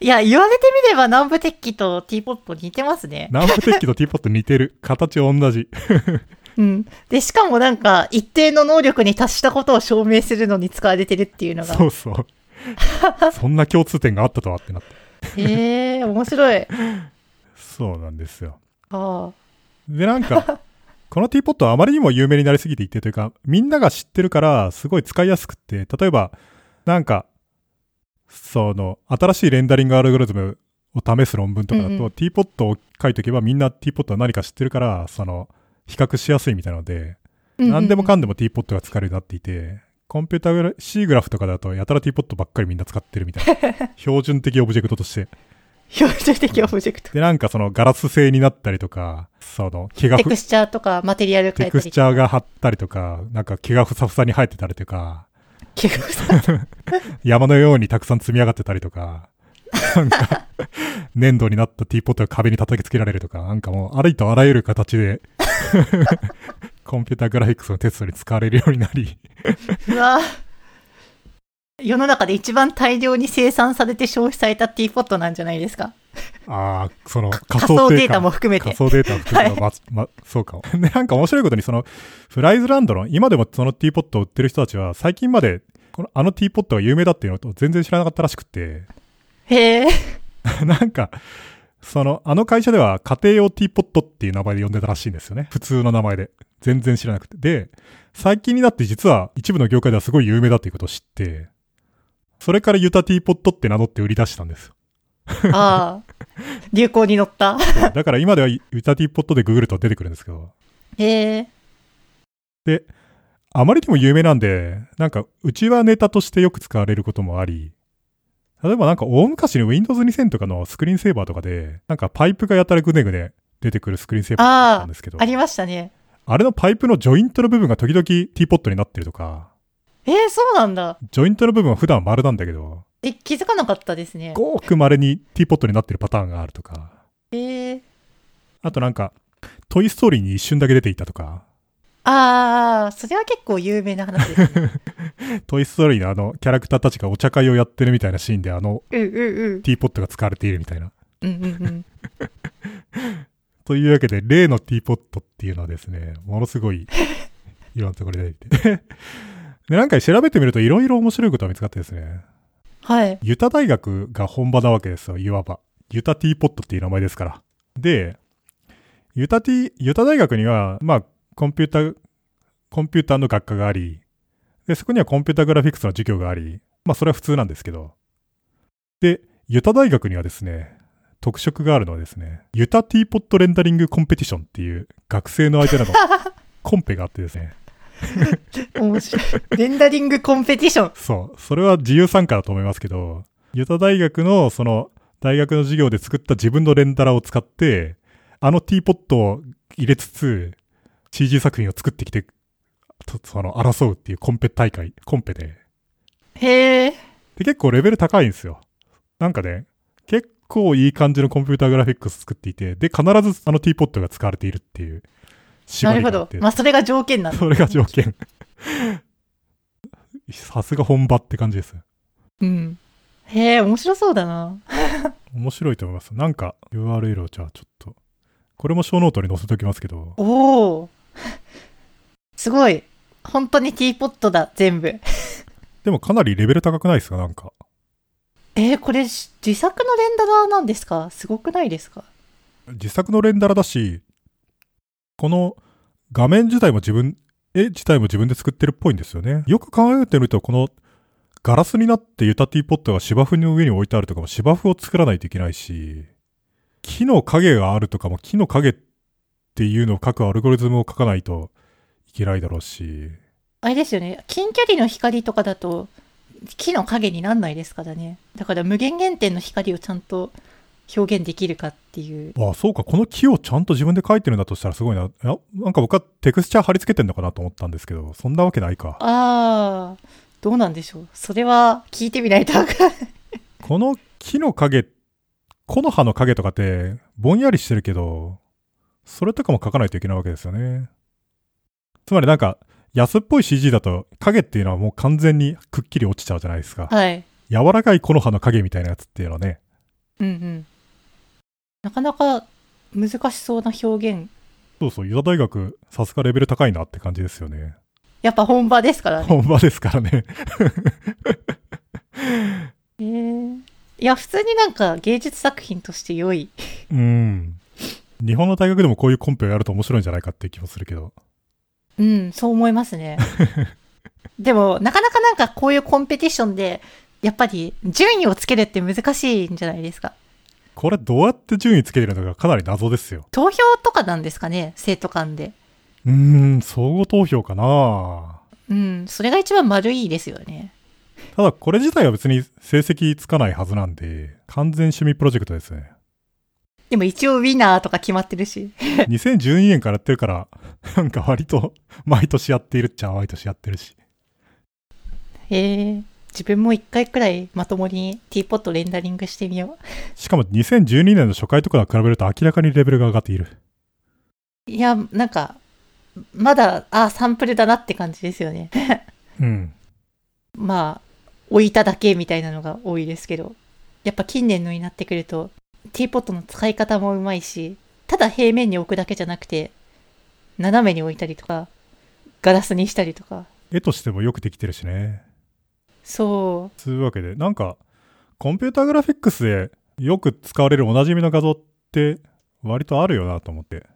いや、言われてみれば南部鉄器とティーポット似てますね。南部鉄器とティーポット似てる。形同じ。うん。で、しかもなんか、一定の能力に達したことを証明するのに使われてるっていうのが。そうそう。そんな共通点があったとはってなって。へえ、面白い。そうなんですよ。ああ。で、なんか、このティーポットはあまりにも有名になりすぎていてというか、みんなが知ってるから、すごい使いやすくって、例えば、なんか、その、新しいレンダリングアルゴリズムを試す論文とかだと、うんうんティーポットを書いとけばみんなティーポットは何か知ってるから、その、比較しやすいみたいなので、何でもかんでもティーポットが使えるようになっていて、コンピュータグラ C グラフとかだと、やたらティーポットばっかりみんな使ってるみたいな。標準的オブジェクトとして。標準的オブジェクト。で、なんかそのガラス製になったりとか、その毛がふテクスチャーとかマテリアル変テクス。チャーが張ったりとか、なんか毛がふさふさに生えてたりとか、テクスチャー山のようにたくさん積み上がってたりとか、なんか、粘土になったティーポットが壁に叩きつけられるとか、なんかもう、ありとあらゆる形で、コンピュータグラフィックスのテストに使われるようになり、うわ世の中で一番大量に生産されて消費されたティーポットなんじゃないですか？ああ、その仮仮想データも含めて。仮想データを含めて、ま、ま、そうかも。で、なんか面白いことに、その、フライズランドの、今でもそのティーポットを売ってる人たちは、最近まで、この、あのティーポットが有名だっていうのと全然知らなかったらしくて、へえ。なんか、その、あの会社では家庭用ティーポットっていう名前で呼んでたらしいんですよね。普通の名前で。全然知らなくて。で、最近になって実は一部の業界ではすごい有名だっていうことを知って、それからユタティーポットって名乗って売り出したんですよ。ああ。流行に乗った。だから今ではユタティーポットでググると出てくるんですけど、へえ。で、あまりにも有名なんで、なんか、うちはネタとしてよく使われることもあり、例えばなんか大昔に Windows 2000とかのスクリーンセーバーとかで、なんかパイプがやたらぐねぐね出てくるスクリーンセーバーだったんですけど、ありましたね。あれのパイプのジョイントの部分が時々ティーポットになってるとか、えー、そうなんだ。ジョイントの部分は普段丸なんだけど、え、気づかなかったですね。ごく稀にティーポットになってるパターンがあるとか、えー、あとなんか、トイストーリーに一瞬だけ出ていたとか、ああ、それは結構有名な話ですね。トイストーリーのあのキャラクターたちがお茶会をやってるみたいなシーンであのうんうんうん。ティーポットが使われているみたいな。うんうんうん。というわけで、例のティーポットっていうのはですね、ものすごい、いろんなところで出て。で、なんか調べてみるといろいろ面白いことが見つかってですね、はい。ユタ大学が本場なわけですよ、いわば。ユタティーポットっていう名前ですから。で、ユタティ、ユタ大学には、まあ、コンピュータ、コンピューターの学科があり、で、そこにはコンピュータグラフィックスの授業があり、まあ、それは普通なんですけど。で、ユタ大学にはですね、特色があるのはですね、ユタティーポットレンダリングコンペティションっていう学生の間でのコンペがあってですね、面白い。レンダリングコンペティション。そう。それは自由参加だと思いますけど、ユタ大学のその大学の授業で作った自分のレンダラを使って、あのティーポットを入れつつ、CG 作品を作ってきて、とその、争うっていうコンペ大会、コンペで。へえ。で、結構レベル高いんですよ。なんかね、結構いい感じのコンピューターグラフィックス作っていて、で、必ずあのティーポットが使われているっていう縛なるほ。どまあ、それが条件なんだ。それが条件。さすが本場って感じです。うん。へえ、面白そうだな。面白いと思います。なんか URL をじゃあちょっと、これもショーノートに載せときますけど、おお。すごい。本当にティーポットだ、全部。でもかなりレベル高くないですかなんか。えー、これし自作のレンダラーなんですか？すごくないですか？自作のレンダラだし、この画面自体も自分、絵自体も自分で作ってるっぽいんですよね。よく考えてみると、このガラスになってユタティーポットが芝生の上に置いてあるとかも芝生を作らないといけないし、木の影があるとかも木の影っていうのを書くアルゴリズムを書かないといけないだろうし、あれですよね。近距離の光とかだと、木の影になんないですからね。だから無限減点の光をちゃんと表現できるかっていう。ああ、そうか、この木をちゃんと自分で描いてるんだとしたらすごいな。いやなんか僕はテクスチャー貼り付けてんのかなと思ったんですけど、そんなわけないか。あー、どうなんでしょう。それは聞いてみないとわかんない。この木の影、木の葉の影とかってぼんやりしてるけど、それとかも描かないといけないわけですよね。つまりなんか、安っぽい CG だと影っていうのはもう完全にくっきり落ちちゃうじゃないですか。はい。柔らかい木の葉の影みたいなやつっていうのはね。うんうん。なかなか難しそうな表現。そうそう、ユダ大学、さすがレベル高いなって感じですよね。やっぱ本場ですからね。本場ですからね。へーいや、普通になんか芸術作品として良い。うん。日本の大学でもこういうコンペをやると面白いんじゃないかって気もするけど。うん、そう思いますね。でも、なかなかなんかこういうコンペティションで、やっぱり順位をつけるって難しいんじゃないですか。これどうやって順位つけてるのかかなり謎ですよ。投票とかなんですかね、生徒間で。うーん、相互投票かなうん、それが一番丸いですよね。ただこれ自体は別に成績つかないはずなんで、完全趣味プロジェクトですね。でも一応ウィナーとか決まってるし。2012年からやってるから、なんか割と毎年やっているっちゃ毎年やってるし。へえ。自分も一回くらいまともにティーポットレンダリングしてみよしかも2012年の初回とかと比べると明らかにレベルが上がっている。う。いや、なんか、まだ、あ、サンプルだなって感じですよね。うん。まあ、置いただけみたいなのが多いですけど、やっぱ近年のになってくると、ティーポットの使い方もうまいし、ただ平面に置くだけじゃなくて、斜めに置いたりとか、ガラスにしたりとか、絵としてもよくできてるしね。そつうわけで、なんか、コンピューターグラフィックスでよく使われるおなじみの画像って割とあるよなと思って。う、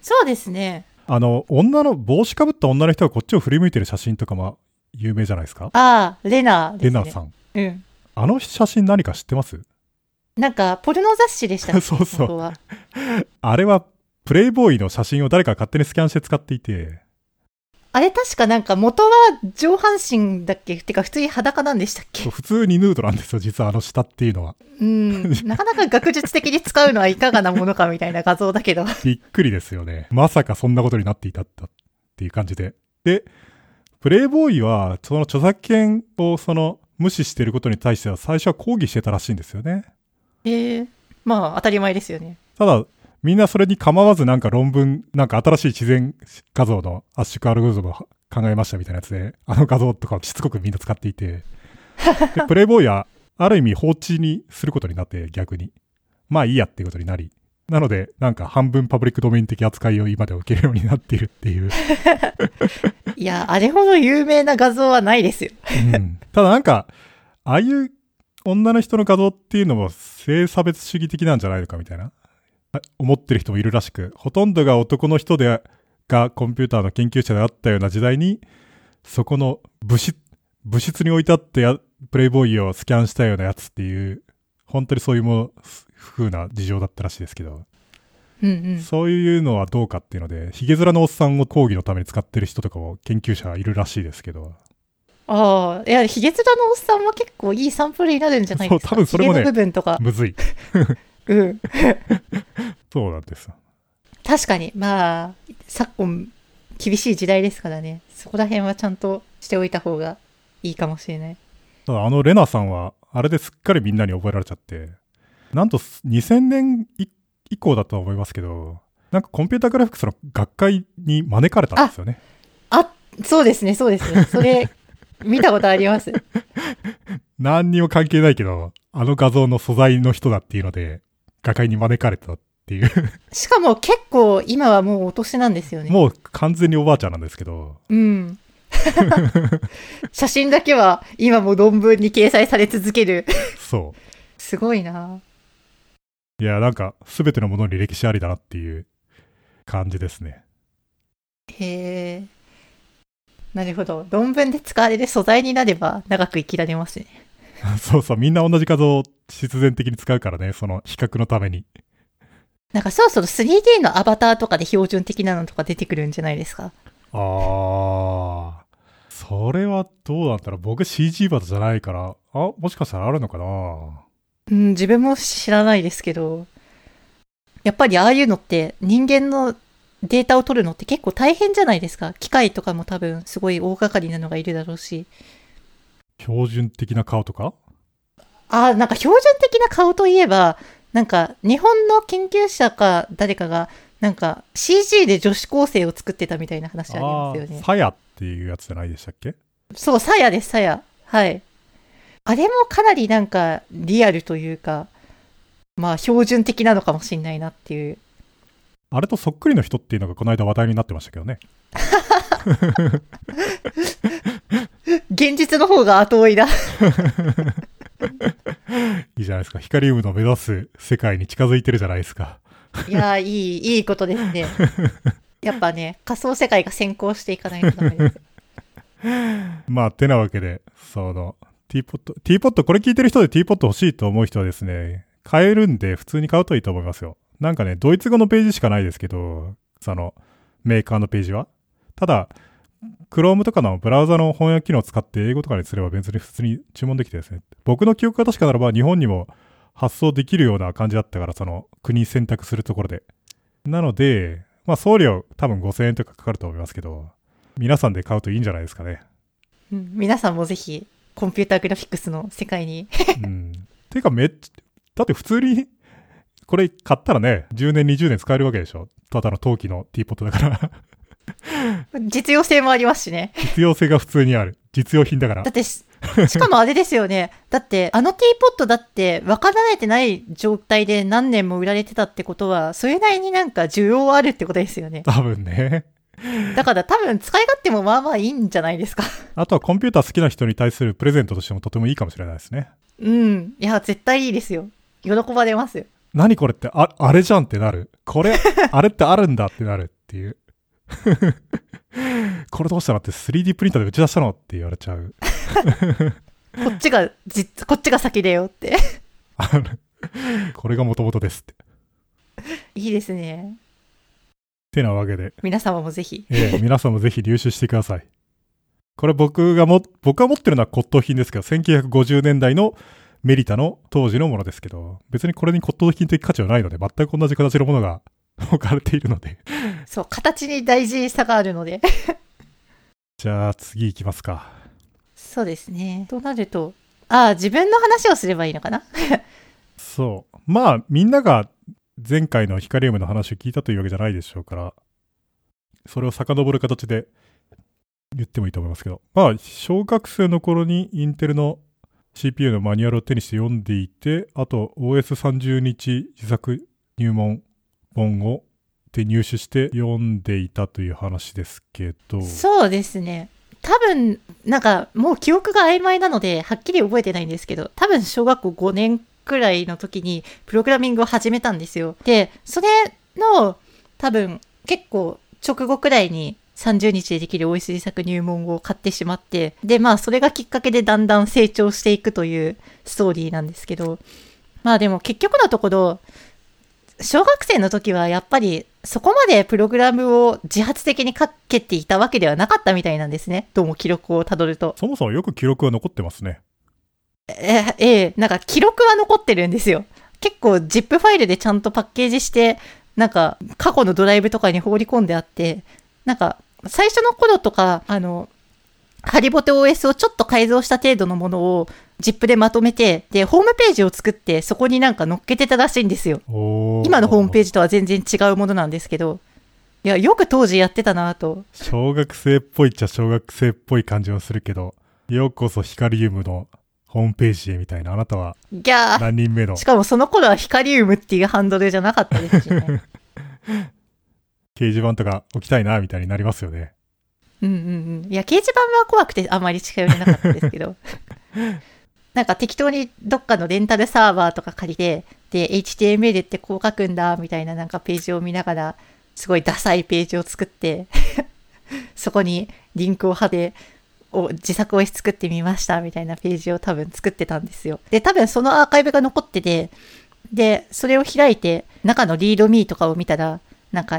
そうですね。あの、女の、帽子かぶった女の人がこっちを振り向いてる写真とかも有名じゃないですか？ああ、レナですね。レナさん。うん。あの写真何か知ってます？なんか、ポルノ雑誌でしたっけ そうそう。あれは、プレイボーイの写真を誰かが勝手にスキャンして使っていて、あれ確かなんか元は上半身だっけ？てか普通に裸なんでしたっけ？普通にヌードなんですよ、実はあの下っていうのは。うん。なかなか学術的に使うのはいかがなものかみたいな画像だけど。びっくりですよね。まさかそんなことになっていたっていう感じで。で、プレイボーイは、その著作権をその無視していることに対しては最初は抗議してたらしいんですよね。ええまあ当たり前ですよね。ただ、みんなそれに構わずなんか論文、なんか新しい自然画像の圧縮アルゴリズムを考えましたみたいなやつで、あの画像とかをしつこくみんな使っていて、で プレイボーイはある意味放置にすることになって逆に。まあいいやっていうことになり。なので、なんか半分パブリックドメイン的扱いを今では受けるようになっているっていう。いや、あれほど有名な画像はないですよ。うんただなんか、ああいう女の人の画像っていうのも性差別主義的なんじゃないのかみたいな、あ思ってる人もいるらしく、ほとんどが男の人で、がコンピューターの研究者であったような時代に、そこの物質、物質に置いてあってや、プレイボーイをスキャンしたようなやつっていう、本当にそういうもの、風な事情だったらしいですけど、うんうん。そういうのはどうかっていうので、ヒゲ面のおっさんを講義のために使ってる人とかも研究者いるらしいですけど、ああ、いや、ヒゲ面のおっさんは結構いいサンプルになるんじゃないですか？そう多分それもね部分とか。むずい。うん。そうなんです。確かに、まあ、昨今、厳しい時代ですからね。そこら辺はちゃんとしておいた方がいいかもしれない。ただあのレナさんは、あれですっかりみんなに覚えられちゃって、なんと2000年い以降だと思いますけど、なんかコンピュータグラフィックスの学会に招かれたんですよね。あ、そうですね、そうですね。それ、見たことあります。何にも関係ないけど、あの画像の素材の人だっていうので、学会に招かれたっていう。しかも結構今はもうお年なんですよね。もう完全におばあちゃんなんですけど、うん。写真だけは今も論文に掲載され続ける。そすごいなう。いや、なんか、すべてのものに歴史ありだなっていう感じですね。へえ。なるほど。論文で使われる素材になれば長く生きられますね。そうそう、みんな同じ画像を必然的に使うからね、その比較のために。なんかそろそろ 3D のアバターとかで標準的なのとか出てくるんじゃないですか？あー。それはどうなんだろう僕 CG バートじゃないから、あ、もしかしたらあるのかなうん、自分も知らないですけど、やっぱりああいうのって人間のデータを取るのって結構大変じゃないですか？機械とかも多分すごい大掛かりなのがいるだろうし。標準的な顔とか？ああ、なんか標準的な顔といえば、なんか日本の研究者か誰かが、なんか CG で女子高生を作ってたみたいな話ありますよねー。サヤっていうやつじゃないでしたっけ？そう、サヤです、サヤ。はい。あれもかなりなんかリアルというか、まあ標準的なのかもしんないなっていう。あれとそっくりの人っていうのがこの間話題になってましたけどね。現実の方が後追いだ。いいじゃないですか。ヒカリウムの目指す世界に近づいてるじゃないですか。いやー、いい、いいことですね。やっぱね、仮想世界が先行していかないとダメです。まあ、てなわけで、その、ティーポット、ティーポット、これ聞いてる人でティーポット欲しいと思う人はですね、買えるんで普通に買うといいと思いますよ。なんかね、ドイツ語のページしかないですけど、その、メーカーのページは。ただ、Chrome とかのブラウザの翻訳機能を使って英語とかにすれば別に普通に注文できてですね。僕の記憶が確かならば日本にも発送できるような感じだったから、その国選択するところで。なので、まあ送料多分5000円とかかかると思いますけど、皆さんで買うといいんじゃないですかね。うん、皆さんもぜひ、コンピューターグラフィックスの世界に。うん。ていうかめっちゃ、だって普通に、これ買ったらね、10年、20年使えるわけでしょただの陶器のティーポットだから。実用性もありますしね。実用性が普通にある。実用品だからだっ。てし、しかもあれですよね。だって、あのティーポットだって分かられてない状態で何年も売られてたってことは、それなりになんか需要あるってことですよね。多分ね。だから多分使い勝手もまあまあいいんじゃないですか。あとはコンピューター好きな人に対するプレゼントとしてもとてもいいかもしれないですね。うん。いや、絶対いいですよ。喜ばれますよ。何これって、あ、あれじゃんってなる。これ、あれってあるんだってなるっていう。これどうしたのって 3D プリンターで打ち出したのって言われちゃう。こっちが、じ、こっちが先だよって。あのこれが元々ですって。いいですね。てなわけで、皆様もぜひ。ええ、皆さんもぜひ入手してください。これ僕がも、僕が持ってるのは骨董品ですけど、1950年代のメリタの当時のものですけど、別にこれに骨董品的価値はないので、全く同じ形のものが 置かれているので。そう、形に大事さがあるので。じゃあ次行きますか。そうですね。となると、ああ、自分の話をすればいいのかな？そう。まあ、みんなが前回のヒカリウムの話を聞いたというわけじゃないでしょうから、それを遡る形で言ってもいいと思いますけど、まあ、小学生の頃にインテルの CPU のマニュアルを手にして読んでいて、あと OS30 日自作入門本をで入手して読んでいたという話ですけど、そうですね。多分、なんか、もう記憶が曖昧なので、はっきり覚えてないんですけど、多分小学校5年くらいの時に、プログラミングを始めたんですよ。で、それの、多分、結構、直後くらいに、30日でできる OS 自作入門を買ってしまって、で、まあ、それがきっかけでだんだん成長していくというストーリーなんですけど、まあでも結局のところ、小学生の時はやっぱりそこまでプログラムを自発的に書けていたわけではなかったみたいなんですね。どうも記録をたどると。そもそもよく記録が残ってますね。えー、えーなんか記録は残ってるんですよ。結構 ZIP ファイルでちゃんとパッケージして、なんか過去のドライブとかに放り込んであって、なんか最初の頃とか、あの、ハリボテ OS をちょっと改造した程度のものを ZIP でまとめて、で、ホームページを作ってそこになんか載っけてたらしいんですよ。今のホームページとは全然違うものなんですけど、いや、よく当時やってたなと。小学生っぽいっちゃ小学生っぽい感じはするけど、ようこそヒカリウムのホームページへみたいな、あなたは何人目の？しかもその頃はヒカリウムっていうハンドルじゃなかったですしね。掲示板とか置きたいな、みたいになりますよね。うんうんうん。いや、掲示板は怖くてあまり近寄れなかったですけど。なんか適当にどっかのレンタルサーバーとか借りて、で、HTML ってこう書くんだ、みたいななんかページを見ながら、すごいダサいページを作って、そこにリンクを貼って、を自作 OS 作ってみました、みたいなページを多分作ってたんですよ。で、多分そのアーカイブが残ってて、で、それを開いて、中のリードミーとかを見たら、なんか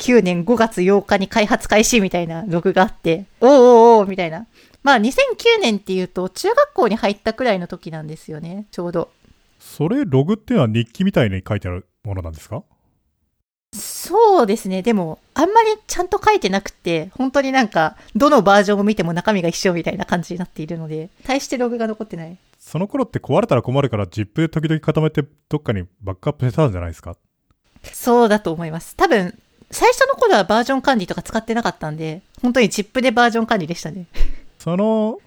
2009年5月8日に開発開始みたいなログがあって、おーおーおーみたいな。まあ2009年っていうと中学校に入ったくらいの時なんですよね、ちょうど。それ、ログっていうのは日記みたいに書いてあるものなんですか？そうですね。でも、あんまりちゃんと書いてなくて、本当になんか、どのバージョンを見ても中身が一緒みたいな感じになっているので、大してログが残ってない。その頃って壊れたら困るから ZIP で時々固めてどっかにバックアップしてたんじゃないですか？そうだと思います。多分、最初の頃はバージョン管理とか使ってなかったんで、本当に ZIP でバージョン管理でしたね。その、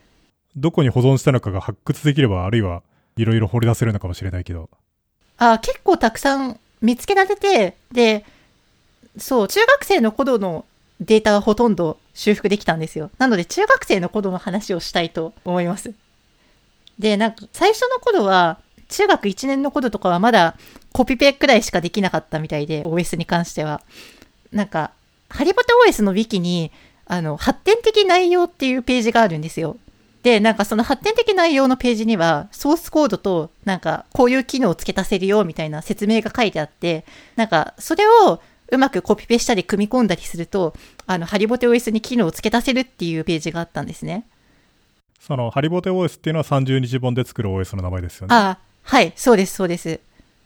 どこに保存したのかが発掘できれば、あるいはいろいろ掘り出せるのかもしれないけど。あ結構たくさん見つけられて、で、そう、中学生の頃のデータはほとんど修復できたんですよ。なので、中学生の頃の話をしたいと思います。で、なんか、最初の頃は、中学1年の頃とかはまだコピペくらいしかできなかったみたいで、OS に関しては。なんか、ハリボテ OS のウィキに、あの、発展的内容っていうページがあるんですよ。で、なんかその発展的内容のページには、ソースコードと、なんか、こういう機能を付け足せるよ、みたいな説明が書いてあって、なんか、それをうまくコピペしたり組み込んだりすると、あの、ハリボテ OS に機能を付け足せるっていうページがあったんですね。その、ハリボテ OS っていうのは30日本で作る OS の名前ですよね。ああ、はい、そうです、そうです。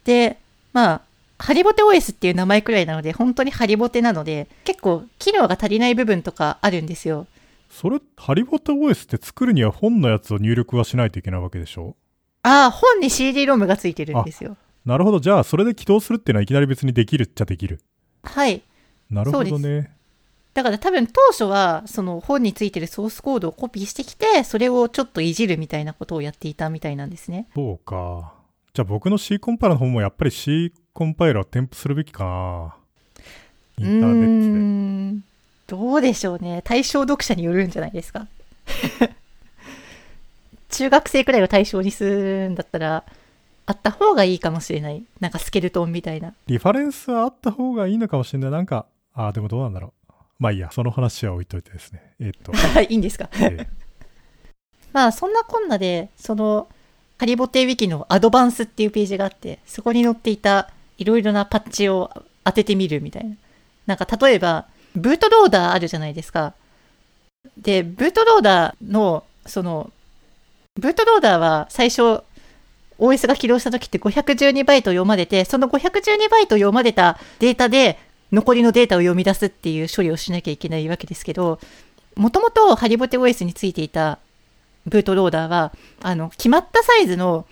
で、まあ、ハリボテ OS っていう名前くらいなので、本当にハリボテなので、結構機能が足りない部分とかあるんですよ。それ、ハリボテ OS って作るには本のやつを入力はしないといけないわけでしょ？ああ、本に CD ロムがついてるんですよ。なるほど。じゃあ、それで起動するっていうのはいきなり別にできるっちゃできる。はい。なるほどね。だから多分当初は、その本についてるソースコードをコピーしてきて、それをちょっといじるみたいなことをやっていたみたいなんですね。そうか。じゃあ僕の C コンパイラの方もやっぱり C コンパイラを添付するべきかな。インターネットで。どうでしょうね。対象読者によるんじゃないですか。中学生くらいを対象にするんだったら、あった方がいいかもしれない。なんかスケルトンみたいな。リファレンスはあった方がいいのかもしれない。なんか、ああ、でもどうなんだろう。まあいいや、その話は置いといてですね。えーっと、はい、いいんですか？えーまあそんなこんなで、その、ハリボテウィキのアドバンスっていうページがあって、そこに載っていたいろいろなパッチを当ててみるみたいな。なんか例えば、ブートローダーあるじゃないですか。で、ブートローダーの、その、ブートローダーは最初、OS が起動した時って512バイト読まれて、その512バイト読まれたデータで、残りのデータを読み出すっていう処理をしなきゃいけないわけですけど、もともとハリボテ OS についていたブートローダーは、あの、決まったサイズの、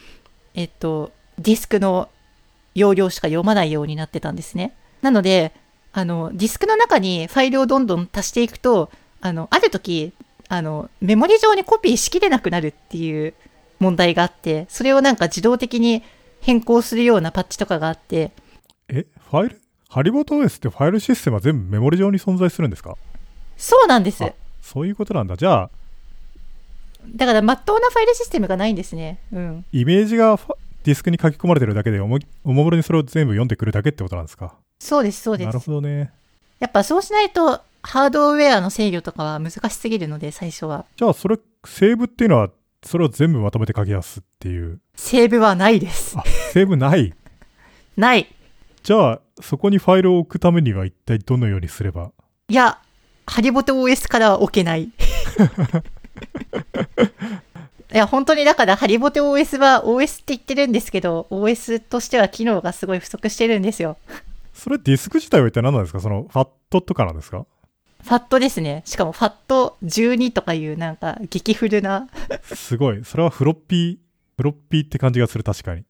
えっと、ディスクの容量しか読まないようになってたんですね。なので、あの、ディスクの中にファイルをどんどん足していくと、あの、ある時、あの、メモリ上にコピーしきれなくなるっていう問題があって、それをなんか自動的に変更するようなパッチとかがあって、え、ファイル？ハリボテ OS ってファイルシステムは全部メモリ上に存在するんですか？そうなんです。あそういうことなんだ。じゃあ、だから、まっとうなファイルシステムがないんですね。うん。イメージがディスクに書き込まれてるだけでおも、おもむろにそれを全部読んでくるだけってことなんですか？そうです、そうですなる。ほどね。やっぱそうしないと、ハードウェアの制御とかは難しすぎるので、最初は。じゃあ、それ、セーブっていうのは、それを全部まとめて書き出すっていう。セーブはないです。あ、セーブない？ない。じゃあ、そこにファイルを置くためには一体どのようにすれば？いや、ハリボテ OS からは置けない。いや、本当にだから、ハリボテ OS は OS って言ってるんですけど、OS としては機能がすごい不足してるんですよ。それディスク自体は一体何なんですか？その、ファットとかなんですか？フファットですね。しかもファット12とかいうなんか激フルな。すごい。それはフロッピー、フロッピーって感じがする、確かに。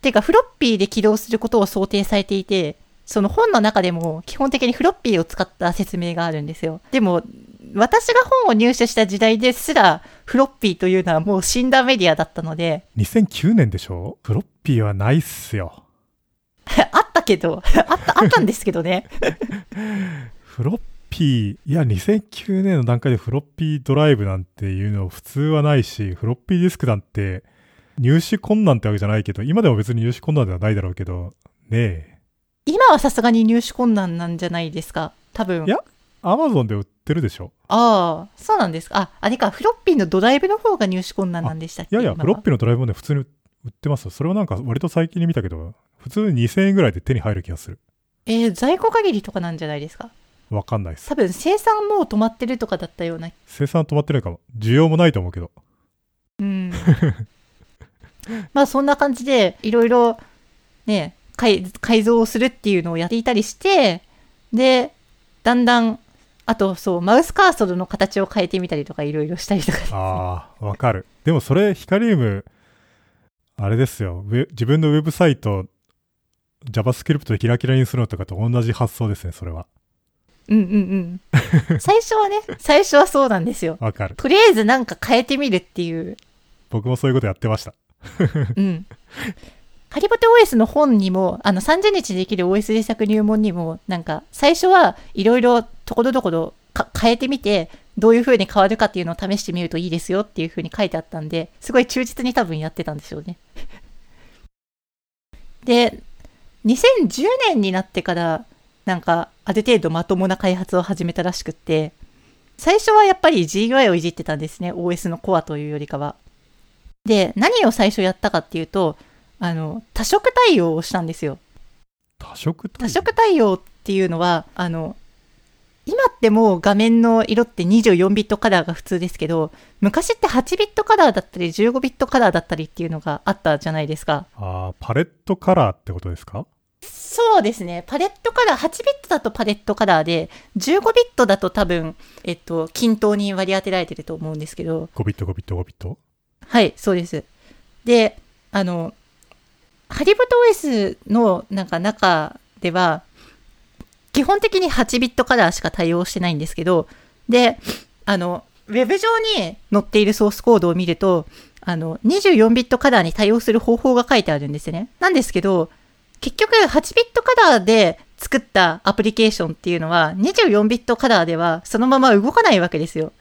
てか、フロッピーで起動することを想定されていて、その本の中でも基本的にフロッピーを使った説明があるんですよ。でも、私が本を入手した時代ですら、フロッピーというのはもう死んだメディアだったので、2009年でしょ？フロッピーはないっすよ。あったけど、あった、あったんですけどね。フロッピー、いや、2009年の段階でフロッピードライブなんていうの普通はないし、フロッピーディスクなんて入手困難ってわけじゃないけど、今でも別に入手困難ではないだろうけど、ねえ。今はさすがに入手困難なんじゃないですか？多分。いやアマゾンで売ってるでしょ？ああ、そうなんですか。あ、あれか、フロッピーのドライブの方が入手困難なんでしたっけ？いやいや、フロッピーのドライブもね、普通に売ってますよ。それはなんか割と最近に見たけど、普通に2000円ぐらいで手に入る気がする。えー在庫限りとかなんじゃないですか？わかんないです多。分生産もう止まってるとかだったような。生産止まってないかも。需要もないと思うけど。うん。まあそんな感じで、いろいろね、改改造をするっていうのをやっていたりして、で、だんだん、あとそう、マウスカーソルの形を変えてみたりとかいろいろしたりとか。ああ、わかる。でもそれ、ヒカリウム、あれですよ。自分のウェブサイト、JavaScript でキラキラにするのとかと同じ発想ですね、それは。うんうんうん。最初はね、最初はそうなんですよ。わかる。とりあえずなんか変えてみるっていう。僕もそういうことやってました。うん。ハリボテ OS の本にも、あの30日できる OS 制作入門にも、なんか最初はいろいろところどころか変えてみて、どういう風に変わるかっていうのを試してみるといいですよっていう風に書いてあったんで、すごい忠実に多分やってたんでしょうね。で、2010年になってから、なんかある程度まともな開発を始めたらしくって、最初はやっぱり GUI をいじってたんですね。OS のコアというよりかは。で、何を最初やったかっていうと、あの、多色対応をしたんですよ。多色対応っていうのは、あの、今ってもう画面の色って24ビットカラーが普通ですけど、昔って8ビットカラーだったり15ビットカラーだったりっていうのがあったじゃないですか。ああ、パレットカラーってことですか？そうですね。パレットカラー、8ビットだとパレットカラーで、15ビットだと多分、えっと、均等に割り当てられてると思うんですけど、?5 ビット、5ビット、5ビット？はい、そうです。で、あの、ハリボト OS のなんか中では、基本的に8ビットカラーしか対応してないんですけど、で、あの、ウェブ上に載っているソースコードを見ると、あの、24ビットカラーに対応する方法が書いてあるんですよね。なんですけど、結局8ビットカラーで作ったアプリケーションっていうのは、24ビットカラーではそのまま動かないわけですよ。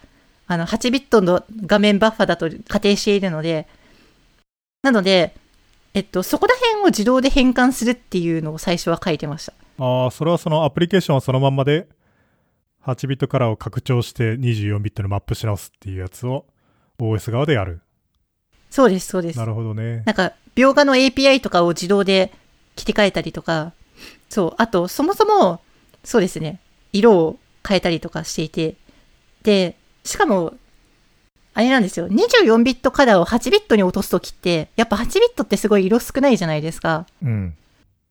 あの、8ビットの画面バッファだと仮定しているので、なので、えっと、そこら辺を自動で変換するっていうのを最初は書いてました。ああ、それはそのアプリケーションはそのまんまで、8ビットカラーを拡張して24ビットにマップし直すっていうやつを OS 側でやる。そうです、そうですな。るほどね。なんか、描画の API とかを自動で切り替えたりとか、そう、あと、そもそも、そうですね、色を変えたりとかしていて、で、しかも、あれなんですよ、24ビットカラーを8ビットに落とすときって、やっぱ8ビットってすごい色少ないじゃないですか。うん。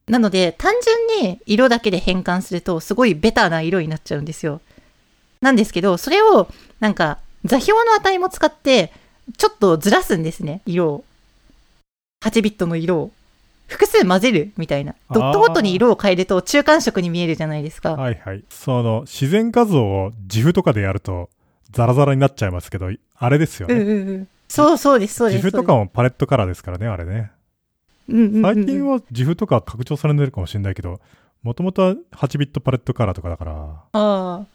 なので、単純に色だけで変換すると、すごいベターな色になっちゃうんですよ。なんですけど、それを、なんか、座標の値も使って、ちょっとずらすんですね、色を。8ビットの色を。複数混ぜるみたいな。ドットごとに色を変えると中間色に見えるじゃないですか。はいはい。その、自然画像を GIF とかでやると、ザラザラになっちゃいますけど、あれですようんね。うんうん。そうそうです、そうです。GIF とかもパレットカラーですからね、あれね。最近は GIF とか拡張されてるかもしれないけど、もともとは8ビットパレットカラーとかだから、ああ。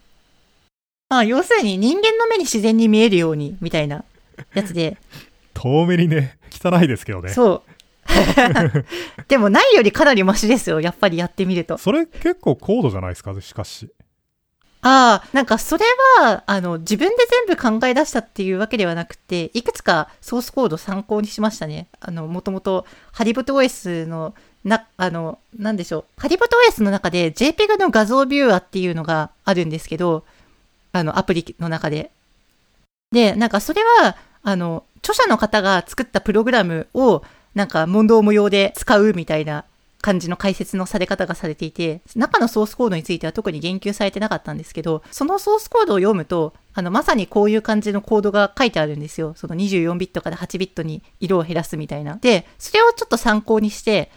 まあ、要するに人間の目に自然に見えるように、みたいなやつで。遠目にね、汚いですけどね。そう。でもないよりかなりマシですよ。やっぱりやってみると。それ結構高度じゃないですか、しかし。ああ、なんかそれは、あの、自分で全部考え出したっていうわけではなくて、いくつかソースコード参考にしましたね。あの、もともと、ハリボト OS の、な、あの、なんでしょう。ハリボト OS の中で JPEG の画像ビューアっていうのがあるんですけど、あの、アプリの中で。で、なんかそれは、あの、著者の方が作ったプログラムを、なんか問答無用で使うみたいな感じの解説のされ方がされていて、中のソースコードについては特に言及されてなかったんですけど、そのソースコードを読むと、あの、まさにこういう感じのコードが書いてあるんですよ。その24ビットから8ビットに色を減らすみたいな。で、それをちょっと参考にして、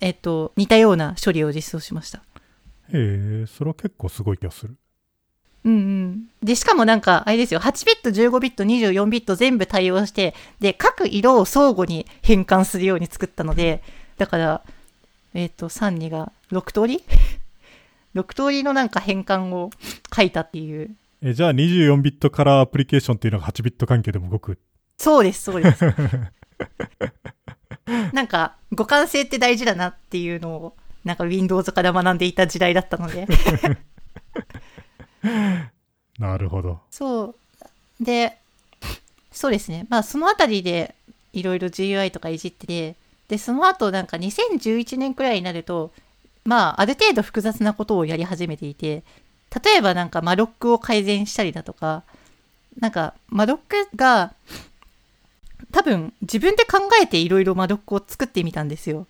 えっと、似たような処理を実装しました。へえ、それは結構すごい気がする。うんうん。で、しかもなんか、あれですよ、8ビット、15ビット、24ビット全部対応して、で、各色を相互に変換するように作ったので、だから、えっ、と、3、2が6通り ?6 通りのなんか変換を書いたっていう。え、じゃあ24ビットカラーアプリケーションっていうのが8ビット関係でも動く？そうです、そうです。なんか、互換性って大事だなっていうのを、なんか Windows から学んでいた時代だったので。なるほど。そう。で、そうですね。まあ、そのあたりで、いろいろ GUI とかいじってて、で、その後、なんか2011年くらいになると、まあ、ある程度複雑なことをやり始めていて、例えばなんか、マロックを改善したりだとか、なんか、マロックが、多分、自分で考えていろいろマロックを作ってみたんですよ。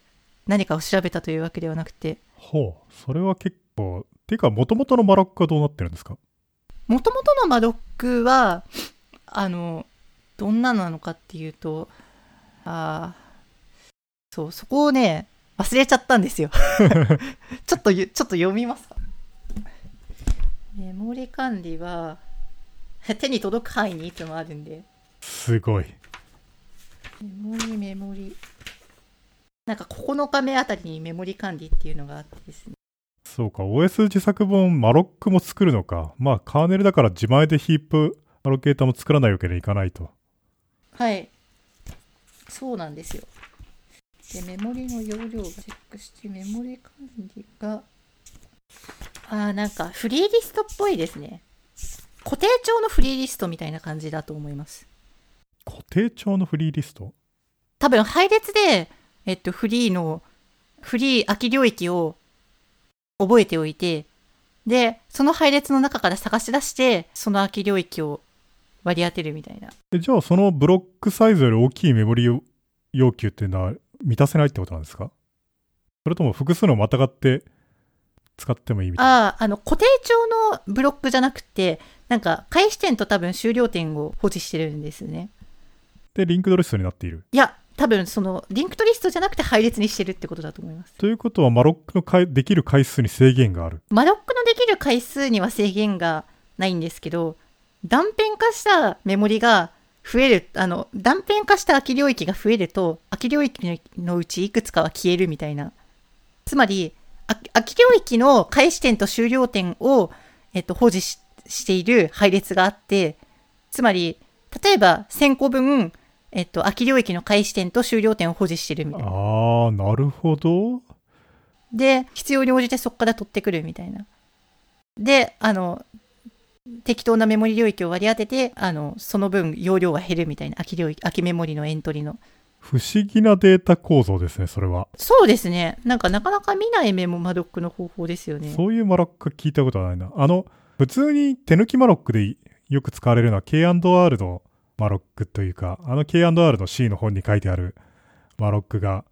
何かを調べたというわけではなくて。ほう。それは結構、ていうか、元々のマロックはどうなってるんですか？もともとのマロックは、あの、どんななのかっていうと、ああ、そう、そこをね、忘れちゃったんですよ。ちょっとゆ、ちょっと読みますか？メモリ管理は、手に届く範囲にいつもあるんで、すごい。メモリ、メモリ。なんか9日目あたりにメモリ管理っていうのがあってですね。そうか、OS 自作本、マロックも作るのか。まあ、カーネルだから自前でヒープアロケーターも作らないわけにはいかないと。はい。そうなんですよ。で、メモリの容量をチェックして、メモリ管理が、あーなんかフリーリストっぽいですね。固定帳のフリーリストみたいな感じだと思います。固定帳のフリーリスト？多分配列で、えっと、フリーの、フリー空き領域を覚えておいて、で、その配列の中から探し出して、その空き領域を割り当てるみたいな。えじゃあ、そのブロックサイズより大きいメモリ要求っていうのは満たせないってことなんですか？それとも複数のまたがって使ってもいいみたいな？ああ、あの、固定長のブロックじゃなくて、なんか、開始点と多分終了点を保持してるんですね。で、 linked list になっている。いや、多分その、 linked list じゃなくて配列にしてるってことだと思います。ということは、 malloc のかいできる回数に制限がある。 malloc のできる回数には制限がないんですけど、断片化したメモリが増える、あの、断片化した空き領域が増えると、空き領域のうちいくつかは消えるみたいな。つまり、あ空き領域の開始点と終了点を、えっと、保持ししている配列があって、つまり、例えば1000個分、えっと、空き領域の開始点と終了点を保持してるみたいな。あー、なるほど。で、必要に応じてそこから取ってくるみたいな。で、あの、適当なメモリ領域を割り当てて、あの、その分容量が減るみたいな、空き領域、空きメモリのエントリーの。不思議なデータ構造ですね、それは。そうですね。なんかなかなか見ないメモマドックの方法ですよね。そういうマロック聞いたことはないな。あの、普通に手抜きマロックでよく使われるのは K&R のマロックというか、あの K&R の C の本に書いてあるマロックが、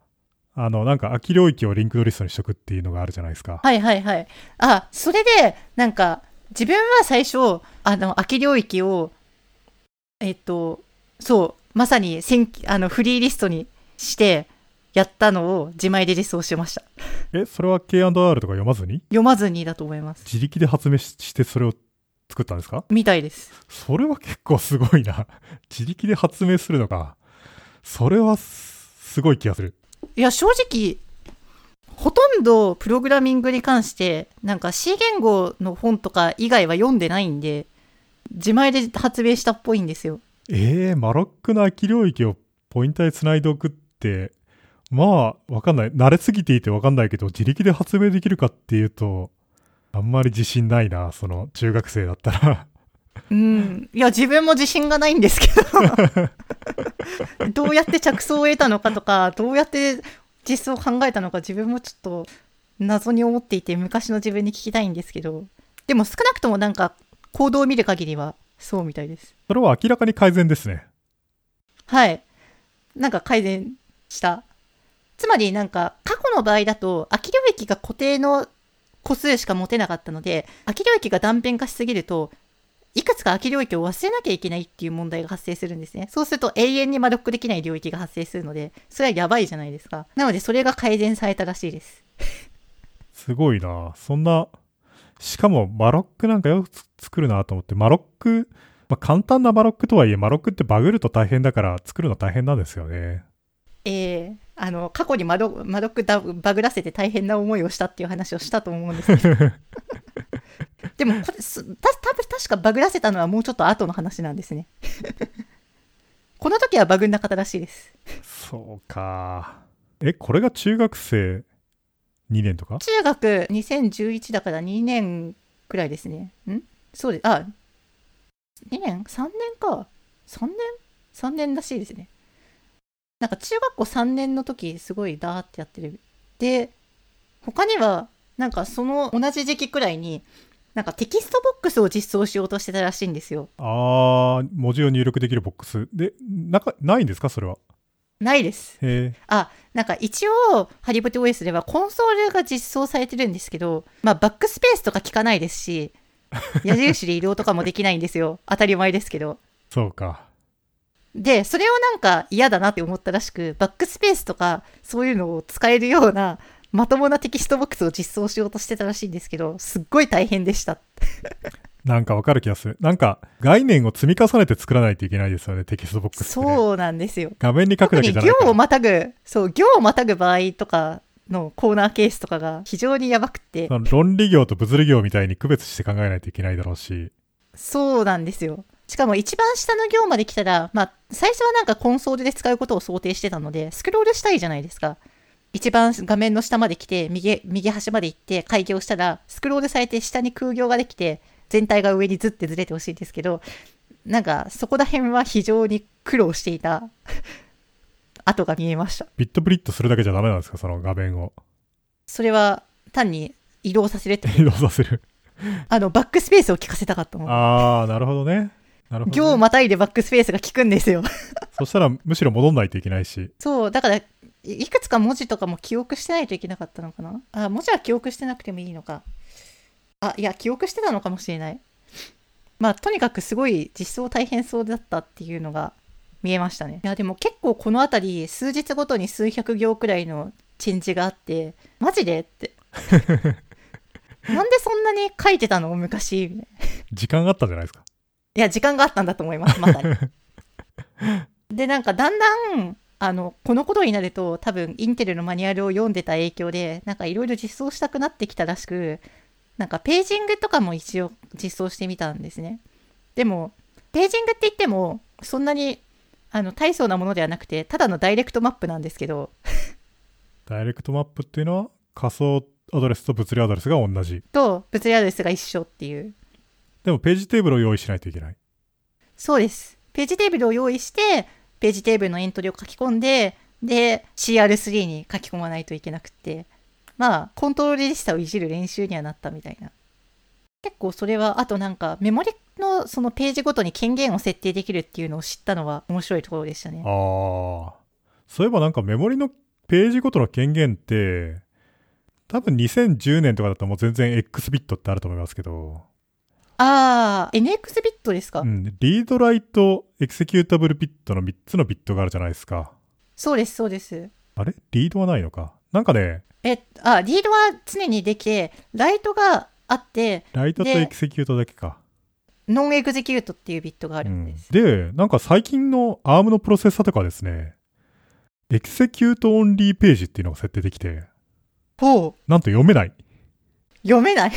あの、なんか空き領域をリンクドリストにしとくっていうのがあるじゃないですか。はいはいはい。あ、それで、なんか、自分は最初、あの、空き領域を、えっと、そう、まさに先あのフリーリストにして、やったのを自前で実装しました。え、それは K&R とか読まずに？読まずにだと思います。自力で発明ししてそれを作ったんですか？みたいです。それは結構すごいな。自力で発明するのか。それはすすごい気がする。いや、正直、ほとんどプログラミングに関して、なんか C 言語の本とか以外は読んでないんで、自前で発明したっぽいんですよ。えー、マロックの空き領域をポインターで繋いでおくって、まあ、わかんない。慣れすぎていてわかんないけど、自力で発明できるかっていうと、あんまり自信ないな、その、中学生だったら。うん。いや、自分も自信がないんですけど、どうやって着想を得たのかとか、どうやって実装を考えたのか、自分もちょっと謎に思っていて、昔の自分に聞きたいんですけど、でも少なくともなんか、行動を見る限りは、そうみたいです。それは明らかに改善ですね。はい。なんか改善した。つまりなんか、過去の場合だと、空き領域が固定の個数しか持てなかったので、空き領域が断片化しすぎると、いくつか空き領域を忘れなきゃいけないっていう問題が発生するんですね。そうすると永遠にマロックできない領域が発生するので、それはやばいじゃないですか。なのでそれが改善されたらしいです。すごいなそんな、しかもマロックなんかよく作るなと思って、マロック、まあ、簡単なマロックとはいえ、マロックってバグると大変だから作るの大変なんですよね。えー、あの、過去にマロマロックだバグらせて大変な思いをしたっていう話をしたと思うんですけど。でもこれすた多分確かバグらせたのはもうちょっと後の話なんですね。この時はバグなかったらしいです。そうか。え、これが中学生2年とか？中学2011だから2年くらいですね。ん？そうです。あ、2年 ?3 年か。3年 ?3 年らしいですね。なんか中学校3年の時すごいダーってやってる。で、他にはなんかその同じ時期くらいになんかテキストボックスを実装しようとしてたらしいんですよ。あー、文字を入力できるボックス。で、なんか、ないんですか？それは。ないです。へえ。あ、なんか一応、ハリボテ OS ではコンソールが実装されてるんですけど、まあバックスペースとか効かないですし、矢印で移動とかもできないんですよ。当たり前ですけど。そうか。で、それをなんか嫌だなって思ったらしく、バックスペースとかそういうのを使えるようなまともなテキストボックスを実装しようとしてたらしいんですけど、すっごい大変でした。なんかわかる気がする。なんか、概念を積み重ねて作らないといけないですよね、テキストボックスって、ね。そうなんですよ。画面に書くだけじゃない。行をまたぐ、そう、行をまたぐ場合とかのコーナーケースとかが非常にやばくて、論理行と物理行みたいに区別して考えないといけないだろうし。そうなんですよ。しかも一番下の行まで来たら、まあ、最初はなんかコンソールで使うことを想定してたので、スクロールしたいじゃないですか。一番画面の下まで来て、右、右端まで行って開業したら、スクロールされて下に空行ができて、全体が上にずってずれてほしいんですけど、なんかそこら辺は非常に苦労していた 跡が見えました。ビットブリットするだけじゃダメなんですか？その画面を。それは単に移動させるって、移動させる。あの、バックスペースを効かせたかったの。あー、なるほどね。なるほど、ね。行をまたいでバックスペースが効くんですよ。そしたらむしろ戻んないといけないし。そう、だから、いいくつか文字とかも記憶してないといけなかったのかな？あ、文字は記憶してなくてもいいのか。あ、いや、記憶してたのかもしれない。まあ、とにかくすごい実装大変そうだったっていうのが見えましたね。いや、でも結構このあたり、数日ごとに数百行くらいのチェンジがあって、マジでって。なんでそんなに書いてたの？昔。時間があったんじゃないですか。いや、時間があったんだと思います、まさに。で、なんかだんだん、あの、この頃になると、多分、インテルのマニュアルを読んでた影響で、なんかいろいろ実装したくなってきたらしく、なんかページングとかも一応実装してみたんですね。でも、ページングって言っても、そんなに、あの、大層なものではなくて、ただの direct map なんですけど、 direct map っていうのは仮想アドレスと物理アドレスが同じ。と、物理アドレスが一緒っていう。でもページテーブルを用意しないといけない。そうです。ページテーブルを用意して、ページテーブルのエントリーを書き込んで、で、CR3 に書き込まないといけなくて、まあ、コントロールレジスタをいじる練習にはなったみたいな。結構それは、あとなんか、メモリのそのページごとに権限を設定できるっていうのを知ったのは面白いところでしたね。あー。そういえばなんかメモリのページごとの権限って、多分2010年とかだともう全然 X ビットってあると思いますけど、あー、NX ビットですか、うん、リードライトエクセキュータブルビットの3つのビットがあるじゃないですか。そうです、そうです。あれ？ read はないのか？なんかね、え、あ、 read は常にできて、 write があって、 write とでエクセキュートだけか。 non-execute っていうビットがあうんるんです。で、なんか最近の ARM のプロセッサーとかはですね、 execute only page っていうのが設定できて、ほう、なんと読めない。読めない？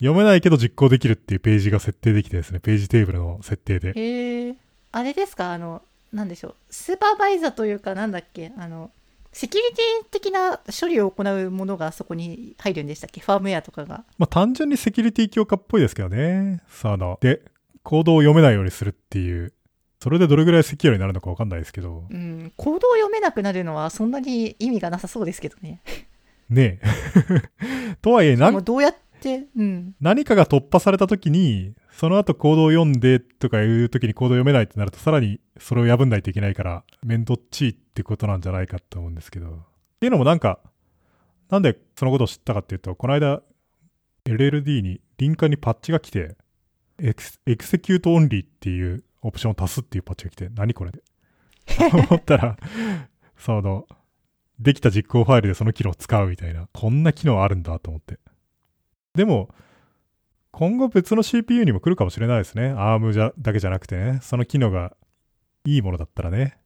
読めないけど実行できるっていうページが設定できてですね、ページテーブルの設定で。へえ。あれですか？あの、なんでしょう？スーパーバイザーというか、なんだっけ？あの、セキュリティ的な処理を行うものがそこに入るんでしたっけ？ファームウェアとかが。まあ単純にセキュリティ強化っぽいですけどね。さあの、で、コードを読めないようにするっていう。それでどれぐらいセキュアになるのかわかんないですけど。うん、コードを読めなくなるのはそんなに意味がなさそうですけどね。ねえ。とはいえ、なもうどうやって、うん。何かが突破された時に、その後コードを読んでとかいう時にコードを読めないってなると、さらにそれを破んないといけないから、めんどっちいってことなんじゃないかと思うんですけど。っていうのもなんか、なんでそのことを知ったかっていうと、この間 LLD にリンカーにパッチが来て、エク execute only っていうオプションを足すっていうパッチが来て、何これで。思ったら、その、できた実行ファイルでその機能を使うみたいな、こんな機能あるんだと思って。でも、今後別の CPU にも来るかもしれないですね。ARM じゃだけじゃなくてね、その機能がいいものだったらね。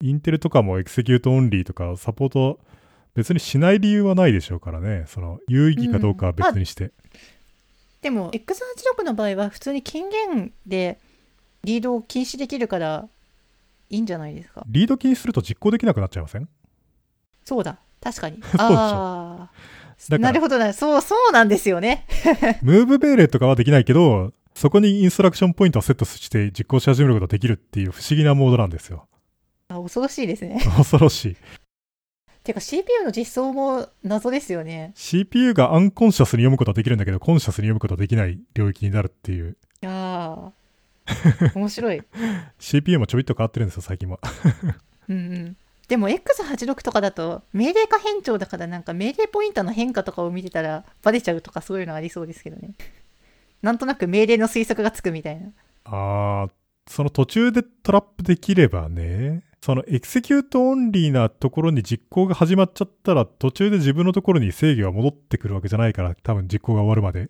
インテルとかも execute only とかサポート別にしない理由はないでしょうからね。その有意義かどうかは別にして。でも X86 の場合は普通に権限で read を禁止できるからいいんじゃないですか？ read 禁止すると実行できなくなっちゃいません？そうだ。確かに。ああ。なるほどね。そう、そうなんですよね。move 命令とかはできないけど、そこに instruction point をセットして実行し始めることができるっていう不思議なモードなんですよ。あ恐ろしいですね。恐ろしい。てか CPU の実装も謎ですよね。CPU が unconscious に読むことはできるんだけど、 conscious に読むことはできない領域になるっていう。いやー。面白い。CPU もちょびっと変わってるんですよ、最近は。うんうん。でも X86 とかだと命令可変長だからなんか命令ポインターの変化とかを見てたらバレちゃうとかそういうのありそうですけどね。なんとなく命令の推測がつくみたいな。あー、その途中でトラップできればね、その execute only なところに実行が始まっちゃったら、途中で自分のところに制御が戻ってくるわけじゃないから、多分実行が終わるまで。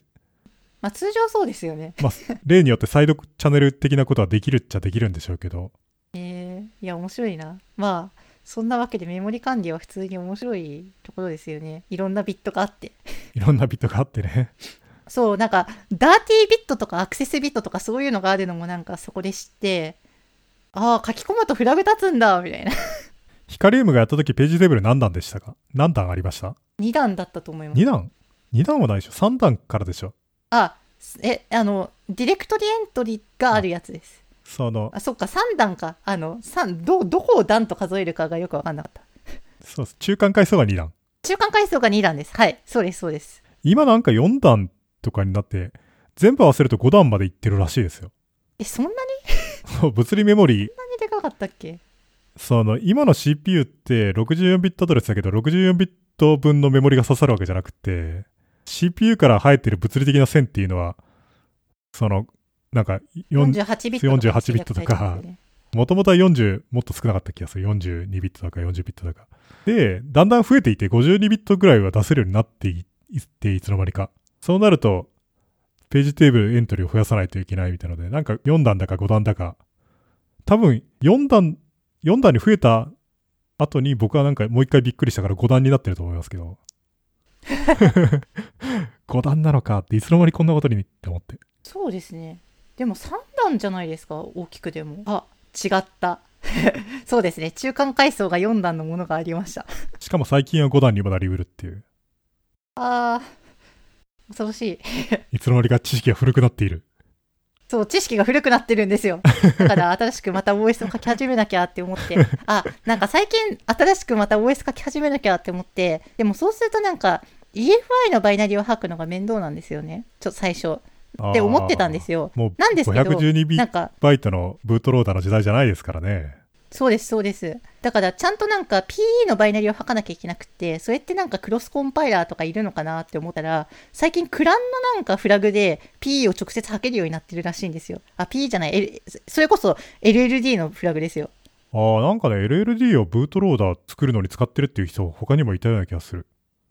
まあ通常そうですよね。まあ、例によってサイドチャンネル的なことはできるっちゃできるんでしょうけど、えー、いや面白いな。まあそんなわけでメモリ管理は普通に面白いところですよね。いろんなビットがあって。いろんなビットがあってね。そう、なんか、ダーティービットとかアクセスビットとかそういうのがあるのもなんかそこで知って、ああ、書き込むとフラグ立つんだ、みたいな。ヒカリウムがやった時ページテーブル何段でしたか？何段ありました？2段だったと思います ?2 段 ?2 段はないでしょ ?3 段からでしょあ、え、あの、ディレクトリエントリがあるやつです。その、あ、そっか、3段か。あの、三ど、どこを段と数えるかがよくわかんなかった。そうです。中間階層が2段。中間階層が2段です。はい。そうです、そうです。今なんか4段とかになって、全部合わせると5段までいってるらしいですよ。え、そんなに？物理メモリー、そんなにでかかったっけ？その、今の CPU って64ビットアドレスだけど、64ビット分のメモリが刺さるわけじゃなくて、CPU から生えてる物理的な線っていうのは、その、なんか、4 ?48 ビットとか。48ビットとかもともとは40、もっと少なかった気がする。42ビットだか40ビットだか。で、だんだん増えていて52ビットぐらいは出せるようになっていって、いつの間にか。そうなると、ページテーブルエントリーを増やさないといけないみたいなので、なんか4段だか5段だか。多分、4段、4段に増えた後に僕はなんかもう一回びっくりしたから5段になってると思いますけど。5段なのかっていつの間にこんなことにって思って。そうですね。でも3段じゃないですか、大きくでも。あ、違った。そうですね。中間階層が4段のものがありました。しかも最近は5段にもなりうるっていう。あー、恐ろしい。いつの間にか知識が古くなっている。そう、知識が古くなってるんですよ。だから新しくまた OS を書き始めなきゃって思って、あ、なんか最近新しくまた OS 書き始めなきゃって思って、でもそうするとなんか EFI のバイナリーを吐くのが面倒なんですよね。ちょっと最初。って思ってたんですよ。もうなんですけど512ビなんか、バイトのブートローダーの時代じゃないですからね。そうです、そうです。だから、ちゃんとなんか PE のバイナリーを吐かなきゃいけなくて、それってなんかクロスコンパイラーとかいるのかなって思ったら、最近クランのなんかフラグで PE を直接吐けるようになってるらしいんですよ。あ、PE じゃない、L、それこそ LLD のフラグですよ。ああ、なんかね、LLD をブートローダー作るのに使ってるっていう人、他にもいたような気がする。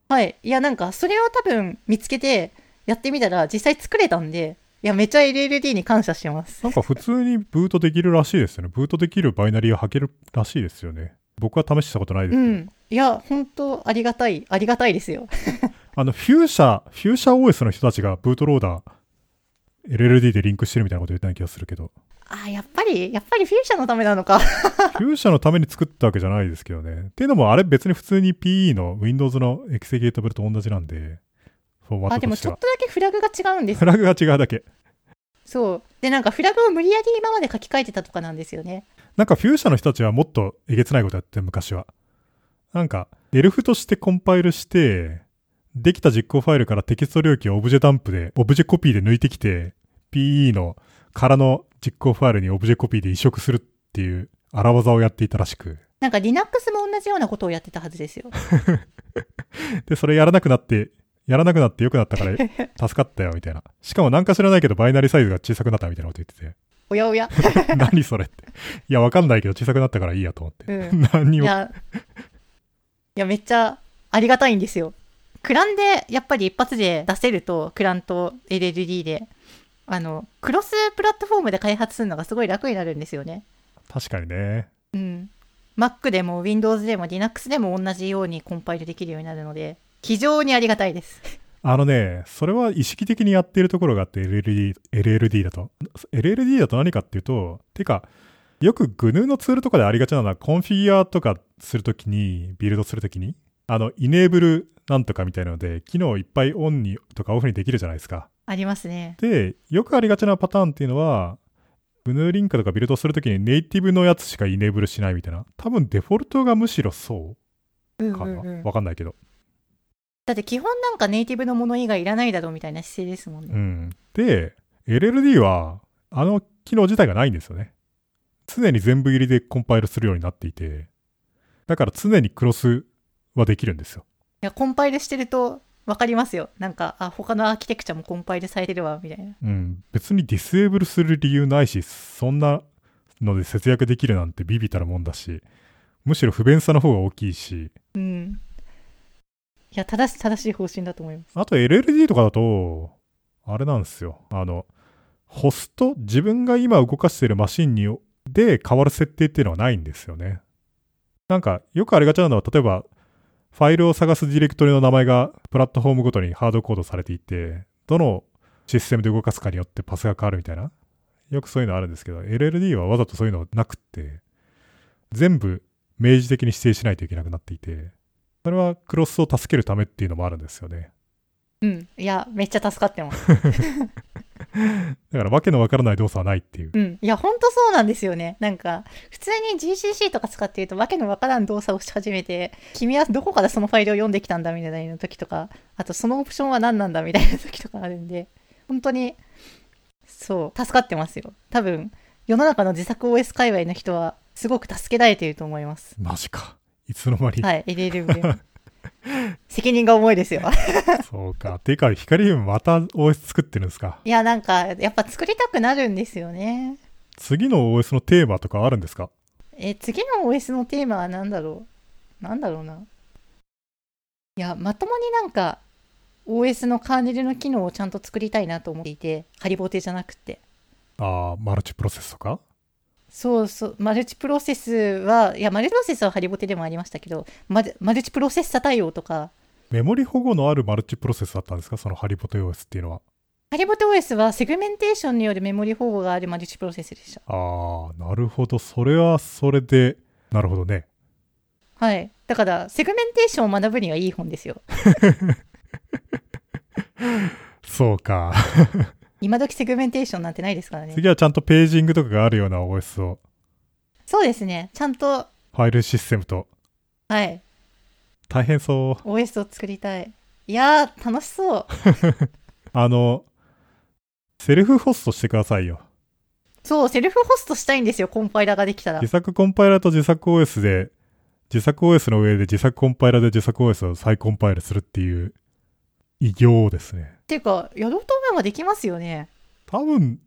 はい。いや、なんか、それを多分見つけてやってみたら実際作れたんで、いや、めっちゃ LLD に感謝してます。なんか普通にブートできるらしいですよね。ブートできるバイナリーを履けるらしいですよね。僕は試したことないですけど。うん。いや、本当ありがたい、ありがたいですよ。あの、フューシャ、フューシャ OS の人たちがブートローダー、LLD でリンクしてるみたいなこと言ったような気がするけど、あ、やっぱり、やっぱりフューチャーのためなのか。フューシャのために作ったわけじゃないですけどね。っていうのも、あれ別に普通に PE の Windows のエクセゲータブルと同じなんで、フォーマッあ、でもちょっトとだけフラグが違うんですフラグが違うだけ。そう。で、なんかフラグを無理やり今まで書き換えてたとかなんですよね。なんかフューシャの人たちはもっとえげつないことやってる昔は。なんか、エルフとしてコンパイルして、できた実行ファイルからテキスト領域をオブジェダンプで、オブジェコピーで抜いてきて、PE の空の実行ファイルにオブジェコピーで移植するっていう荒技をやっていたらしく。なんか Linux も同じようなことをやってたはずですよ。で、それやらなくなって、やらなくなって良くなったから 助かったよ、みたいな。しかもなんか知らないけど、バイナリサイズが小さくなったみたいなこと言っておやおや。て。何それって。いや、わかんないけど小さくなったからいいやと思って。うん。何にも。いや、いや、めっちゃありがたいんですよ。クランで、やっぱり一発で出せると、クランと LLD で、あの、クロスプラットフォームで開発するのがすごい楽になるんですよね。確かにね。うん。Mac でも Windows でも Linux でも同じようにコンパイルできるようになるので、非常にありがたいです。あのね、それは意識的にやっているところがあって、LLD、LLD だと。LLD だと何かっていうと、てか、よく GNU のツールとかでありがちなのは、コンフィギュアとかするときに、ビルドするときに、あの、イネーブルなんとかみたいなので、機能いっぱいオンにとかオフにできるじゃないですか。ありますね。で、よくありがちなパターンっていうのは、GNU リンクとかビルドするときにネイティブのやつしかイネーブルしないみたいな。多分デフォルトがむしろそううんかな。わ、うんうん。かんないけど。だって基本なんかネイティブのもの以外いらないだろうみたいな姿勢ですもんね。うん。で、LLD は、あの機能自体がないんですよね。常に全部入りでコンパイルするようになっていて、だから常にクロスはできるんですよ。いや、コンパイルしてると分かりますよ。なんか、あ、他のアーキテクチャもコンパイルされてるわ、みたいな。うん。別にディスエーブルする理由ないし、そんなので節約できるなんてビビたるもんだし、むしろ不便さの方が大きいし、うん。や、正し、正しい方針だと思います。あと LLD とかだと、あれなんですよ。あの、ホスト、自分が今動かしているマシンに、で変わる設定っていうのはないんですよね。なんか、よくありがちなのは、例えば、ファイルを探すディレクトリの名前がプラットフォームごとにハードコードされていて、どのシステムで動かすかによってパスが変わるみたいな。よくそういうのあるんですけど、LLD はわざとそういうのなくって、全部明示的に指定しないといけなくなっていて、それはクロスを助けるためっていうのもあるんですよね。うん。いや、めっちゃ助かってます。だからわけのわからない動作はないっていう。うん。いや、ほんとそうなんですよね。なんか、普通に GCC とか使っていると、わけのわからん動作をし始めて、君はどこからそのファイルを読んできたんだみたいな時とか、あとそのオプションは何なんだみたいな 時とかあるんで、本当に、そう、助かってますよ。多分、世の中の自作 OS 界隈の人は、すごく助けられていると思います。マジか。いつの間に。はい、LLM で。責任が重いですよ。そうか。てか、ヒカリウムまた OS 作ってるんですか？いや、なんか、やっぱ作りたくなるんですよね。次の OS のテーマとかあるんですか？え、次の OS のテーマは何だろう？なんだろうな。いや、まともになんか、OS のカーネルの機能をちゃんと作りたいなと思っていて、ハリボテじゃなくて。ああ、マルチプロセスとか？そうそう、マルチプロセスは、いや、マルチプロセスはハリボテでもありましたけど、マルマルチプロセッサ対応とか、メモリ保護のあるマルチプロセスだったんですか？そのハリボテ OS っていうのは。ハリボテ OS はセグメンテーションによるメモリ保護があるマルチプロセスでした。ああ、なるほど。それはそれで、なるほどね。はい。だから、セグメンテーションを学ぶにはいい本ですよ。そうか。今時セグメンテーションなんてないですからね。次はちゃんとページングとかがあるような OS を、そうですね。ちゃんと、ファイルシステムと。はい。大変そう。OS を作りたい。いやー、楽しそう。あの、セルフホストしてくださいよ。そう、セルフホストしたいんですよ、コンパイラーができたら自。作コンパイラーと自作 OS で、自作 OS の上で自作コンパイラーで自作 OS を再コンパイルするっていう偉業ですね。っていうか、やろうと思えばできますよね。多分、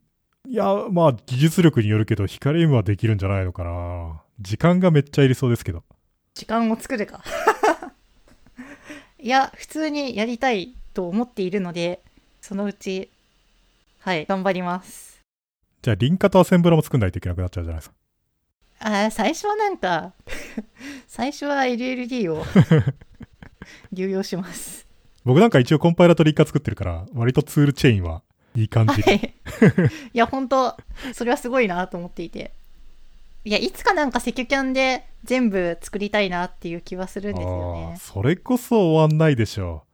いや、まあ、技術力によるけど、ヒカリウムはできるんじゃないのかな。時間がめっちゃいりそうですけど。時間を作るか。いや、普通にやりたいと思っているので、そのうち、はい、頑張ります。じゃあ、リンカとアセンブラも作んないといけなくなっちゃうじゃないですか。あー最初はなんか、最初は LLD を 流用します。僕なんか一応コンパイラーとリンカ作ってるから、割とツールチェーンはいい感じ。はい。いや、本当それはすごいなと思っていて。いや、いつかなんかセキュキャンで全部作りたいなっていう気はするんですよね。それこそ終わんないでしょ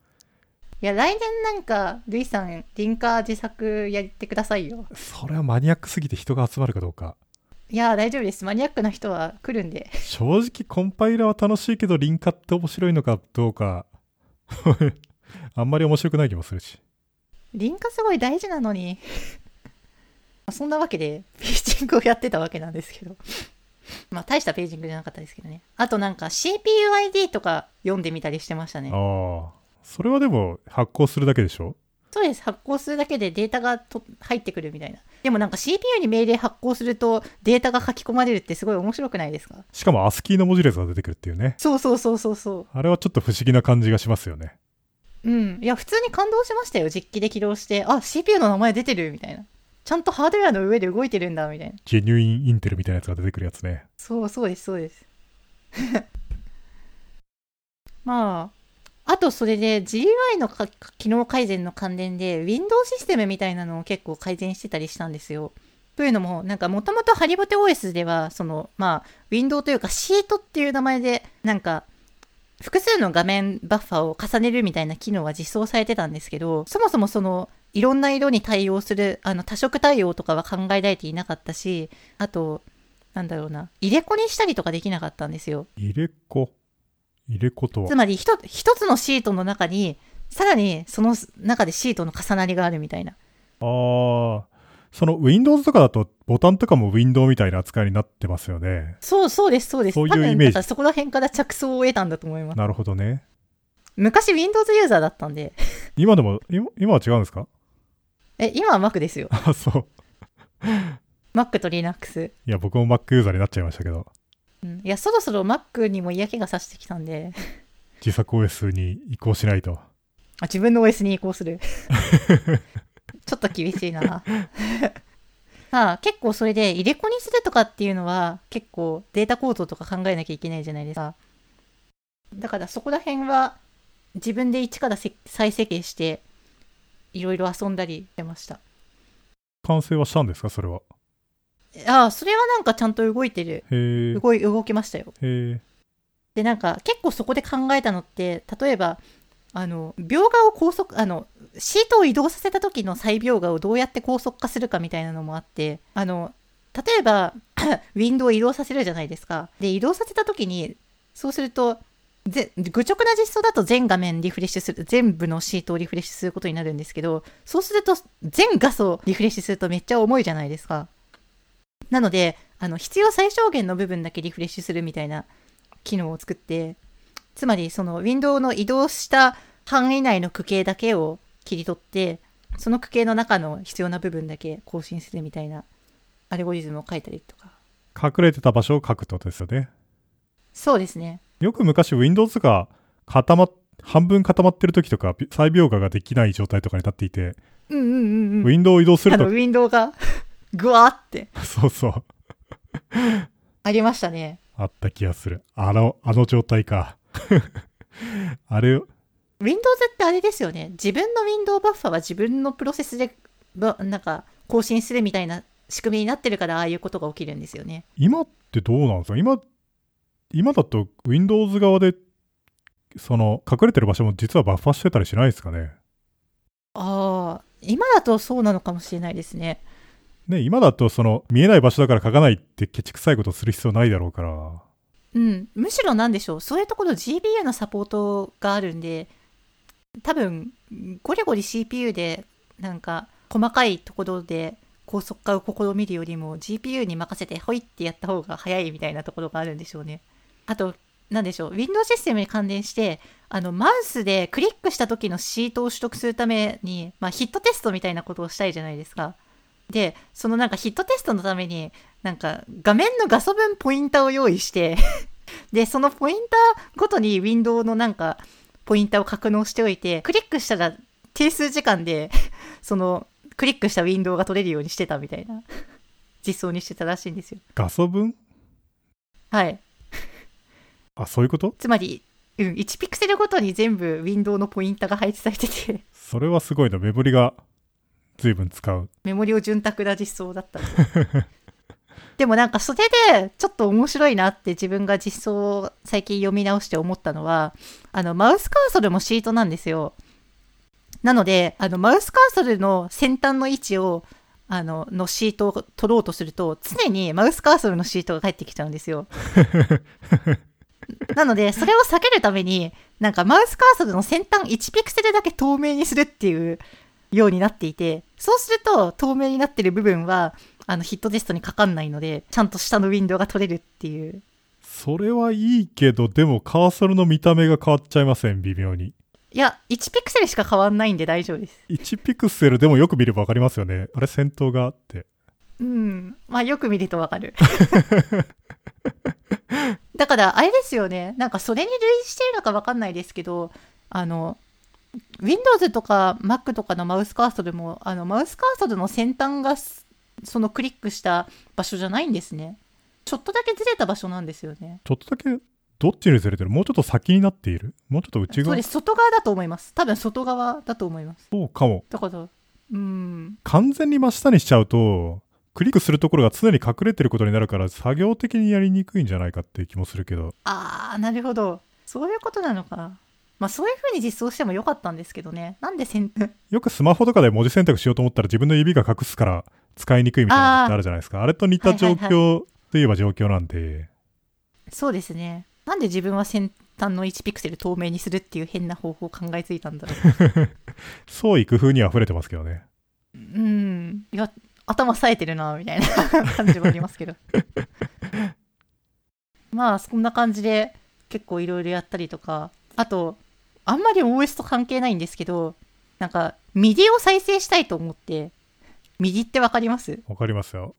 いや、来年なんか、ルイさん、リンカー自作やってくださいよ。う。それはマニアックすぎて人が集まるかどうか。いや、大丈夫です。マニアックな人は来るんで。正直コンパイラーは楽しいけど、リンカって面白いのかどうか。あんまり面白くない気もするし。リンカすごい大事なのに。そんなわけで、ピーチングをやってたわけなんですけど。まあ大したページングじゃなかったですけどね。あとなんか CPUID とか読んでみたりしてましたね。ああ。それはでも発行するだけでしょ？そうです。発行するだけでデータがと入ってくるみたいな。でもなんか CPU に命令発行するとデータが書き込まれるってすごい面白くないですか？しかも ASCII の文字列が出てくるっていうね。そうそうそうそうそあれはちょっと不思議な感じがしますよね。う。うん。いや、普通に感動しましたよ。実機で起動して。あ、CPU の名前出てるみたいな。ちゃんとハードウェアの上で動いてるんだみたいな。ジェニュインインテルみたいなやつが出てくるやつね。そうそうです、そうです。まあ、あとそれで GUI のか機能改善の関連で Windows システムみたいなのを結構改善してたりしたんですよ。というのも、なんかもともとハリボテ OS では、その、まあ、Windows というかシートっていう名前で、なんか、複数の画面バッファを重ねるみたいな機能は実装されてたんですけど、そもそもその、いろんな色に対応する、あの、多色対応とかは考えられていなかったし、あと、なんだろうな、入れ子にしたりとかできなかったんですよ。入れ子？入れ子とは？つ。まり一つ、一つのシートの中に、さらにその中でシートの重なりがあるみたいな。ああ。その Windows とかだとボタンとかもウィンドウみたいな扱いになってますよね。そうそうです、そうです。そういうイメージそこら辺から着想を得たんだと思います。なるほどね。昔 Windows ユーザーだったんで、今でも、今今は違うんですか？え、今は Mac ですよ。あ、そう。Mac と Linux。いや、僕も Mac ユーザーになっちゃいましたけど、うん、いや、そろそろ Mac にも嫌気がさしてきたんで、自作 OS に移行しないと。あ自分の OS に移行する。ちょっと厳しいな。まあ、結構それで入れ子にするとかっていうのは結構データ構造とか考えなきゃいけないじゃないですか。だからそこら辺は自分で一からせ再設計していろいろ遊んだりしてました。完成はしたんですかそれは？ああ、それはなんかちゃんと動いてる。動い、動きましたよ。へえ。で、なんか結構そこで考えたのって、例えば、あの、描画を高速、あの、シートを移動させた時の再描画をどうやって高速化するかみたいなのもあって、あの、例えば、ウィンドウを移動させるじゃないですか。で、移動させた時に、そうすると、ぜ愚直な実装だと全画面リフレッシュする、全部のシートをリフレッシュすることになるんですけど、そうすると全画素リフレッシュするとめっちゃ重いじゃないですか。なので、あの、必要最小限の部分だけリフレッシュするみたいな機能を作って、つまりそのウィンドウの移動した範囲内の区形だけを切り取って、その区形の中の必要な部分だけ更新するみたいなアルゴリズムを書いたりとか。隠れてた場所を書くってことですよね。そうですね。よく昔 Windows が固まっ、半分固まってる時とか、再描画ができない状態とかになっていて、うんうんうんうん。ウィンドウを移動するあの、とウ、ィンドウが ぐわーってそうそう、ありましたね。あった気がする。あの、あの状態か。あれ、Windows ってあれですよね。自分の Windows バッファは自分のプロセスで、ばなんか、更新するみたいな仕組みになってるから、ああいうことが起きるんですよね。今ってどうなんですか？今、今だと Windows 側で、その、隠れてる場所も実はバッファしてたりしないですかね？ああ、今だとそうなのかもしれないですね。ね、今だとその、見えない場所だから書かないってケチくさいことする必要ないだろうから。うん。むしろなんでしょう。そういうところ GPU のサポートがあるんで、多分、ゴリゴリ CPU で、なんか、細かいところで高速化を試みるよりも GPU に任せてホイってやった方が早いみたいなところがあるんでしょうね。あと、なんでしょう。Windows システムに関連して、あの、マウスでクリックした時のシートを取得するために、まあ、ヒットテストみたいなことをしたいじゃないですか。で、そのなんかヒットテストのために、なんか画面の画素分ポインターを用意して、で、そのポインターごとにウィンドウのなんかポインターを格納しておいて、クリックしたら定数時間で、そのクリックしたウィンドウが取れるようにしてたみたいな実装にしてたらしいんですよ。画素分？はい。あ、そういうこと？つまり、うん、1ピクセルごとに全部ウィンドウのポインターが配置されてて、それはすごいな。メモリが随分使う。メモリを潤沢な実装だったん でもなんかそれでちょっと面白いなって自分が実装を最近読み直して思ったのは、あのマウスカーソルもシートなんですよ。なので、あのマウスカーソルの先端の位置を、あの、のシートを取ろうとすると、常にマウスカーソルのシートが返ってきちゃうんですよ。なので、それを避けるために、なんかマウスカーソルの先端1ピクセルだけ透明にするっていうようになっていて、そうすると透明になってる部分は、あのヒットテストにかかんないので、ちゃんと下のウィンドウが取れるっていう。それはいいけど、でもカーソルの見た目が変わっちゃいません、微妙に。いや、1ピクセルしか変わんないんで大丈夫です。1ピクセルでもよく見ればわかりますよね。あれ先頭があって。うん。まあよく見るとわかる。だから、あれですよね。なんかそれに類似しているのかわかんないですけど、あの、Windows とか Mac とかのマウスカーソルも、あの、マウスカーソルの先端がす、そのクリックした場所じゃないんですね。ちょっとだけずれた場所なんですよね。ちょっとだけ、どっちにずれてるもうちょっと先になっているもうちょっと内側そうです。外側だと思います。多分外側だと思います。そうかも。だから、うん。完全に真下にしちゃうと、クリックするところが常に隠れてることになるから、作業的にやりにくいんじゃないかっていう気もするけど。あー、なるほど。そういうことなのか。まあそういう風に実装してもよかったんですけどね。なんで先、よくスマホとかで文字選択しようと思ったら自分の指が隠すから使いにくいみたいなのってあるじゃないですか。あれと似た状はいはい況といえば状況なんで、そうですね。なんで自分は先端の1ピクセル透明にするっていう変な方法を考えついたんだろ 創意工夫には溢れてますけどね。う。うん。いや、頭冴えてるな、みたいな 感じもありますけど。まあ、そんな感じで結構いろいろやったりとか、あと、あんまり OS と関係ないんですけど、なんか、 MIDI を再生したいと思って、 MIDI ってわかります？わかりますよ。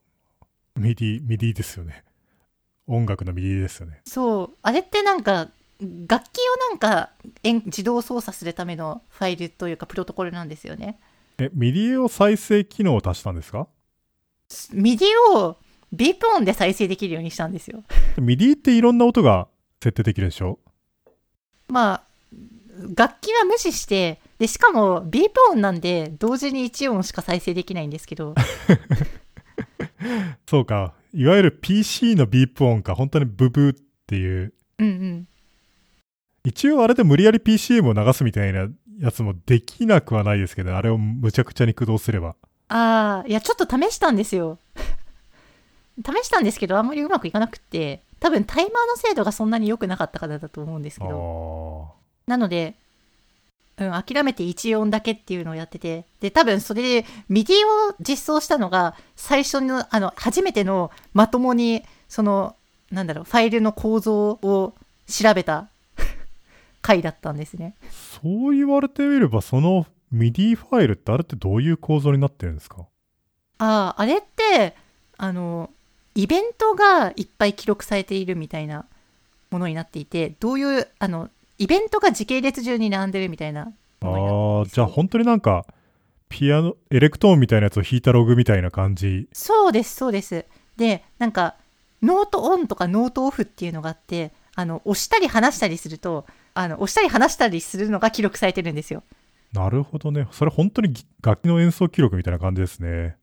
MIDI、MIDI ですよね。音楽の MIDI ですよね。そう、あれってなんか、楽器をなんかえん自動操作するためのファイルというかプロトコルなんですよね。え、 MIDI を再生機能を足したんですか？ MIDI をビープ音で再生できるようにしたんですよ。MIDI っていろんな音が設定できるでしょ？まあ、楽器は無視して、で、しかもビープ音なんで同時に1音しか再生できないんですけど、そうか。いわゆる PC のビープ音か、本当にブブーっていう。うんうん。一応あれで無理やり PCM を流すみたいなやつもできなくはないですけど、あれをむちゃくちゃに駆動すれば。ああ、いや、ちょっと試したんですよ。試したんですけど、あんまりうまくいかなくって、多分タイマーの精度がそんなに良くなかったからだと思うんですあけど。あ。なので、うん、諦めて1音だけっていうのをやってて、で、多分それで、 MIDI を実装したのが、最初の、あの、初めてのまともに、その、なんだろう、ファイルの構造を調べた 回だったんですね。そう言われてみれば、その MIDI ファイルってあれってどういう構造になってるんですか？ああ、あれって、あの、イベントがいっぱい記録されているみたいなものになっていて、どういう、あの、イベントが時系列順に並んでるみたいなああ、じゃあ本当になんか、ピアノ、エレクトーンみたいなやつを弾いたログみたいな感じ。そうです、そうです。で、なんか、 note on とか note off っていうのがあって、あの、押したり離したりすると、あの、押したり離したりするのが記録されてるんですよ。なるほどね。それ本当にぎ楽器の演奏記録みたいな感じですね。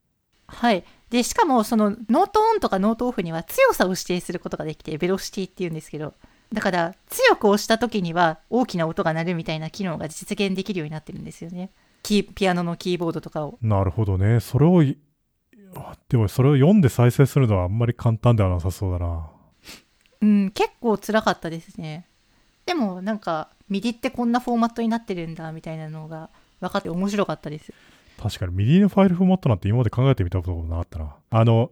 はい。で、しかも、その、 note on とか note off には強さを指定することができて、 velocity っていうんですけど、だから、強く押した時には大きな音が鳴るみたいな機能が実現できるようになってるんですよね。キーピアノのキーボードとかを。なるほどね。それをでもそれを読んで再生するのはあんまり簡単ではなさそうだな。うん、結構辛かったですね。でも、なんか、 MIDI ってこんなフォーマットになってるんだ、みたいなのが分かって面白かったです。確かに MIDI のファイルフォーマットなんて今まで考えてみたことなかったな。あの、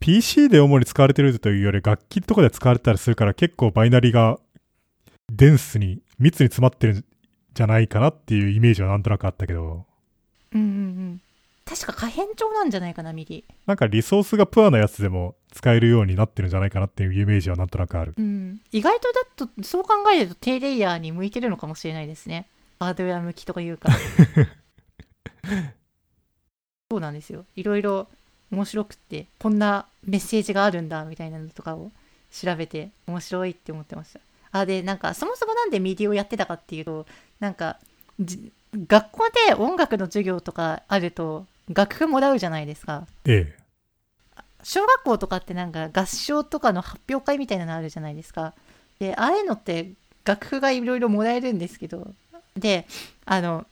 PC で主に使われてるというより楽器とかで使われたりするから結構バイナリが dense に密に詰まってるんじゃないかなっていうイメージはなんとなくあったけど、うんうんうん。確か可変長なんじゃないかな、 MIDI。なんかリソースがプアなやつでも使えるようになってるんじゃないかなっていうイメージはなんとなくある。うん。意外とだと、そう考えると低レイヤーに向いてるのかもしれないですね。ハードウェア向きとか言うから。そうなんですよ。いろいろ面白くって、こんなメッセージがあるんだ、みたいなのとかを調べて面白いって思ってました。あ、で、なんか、そもそもなんで MIDI をやってたかっていうと、なんか、じ学校で音楽の授業とかあると、楽譜もらうじゃないですか。ええ。小学校とかってなんか合唱とかの発表会みたいなのあるじゃないですか。で、ああいうのって楽譜がいろいろもらえるんですけど、で、あの、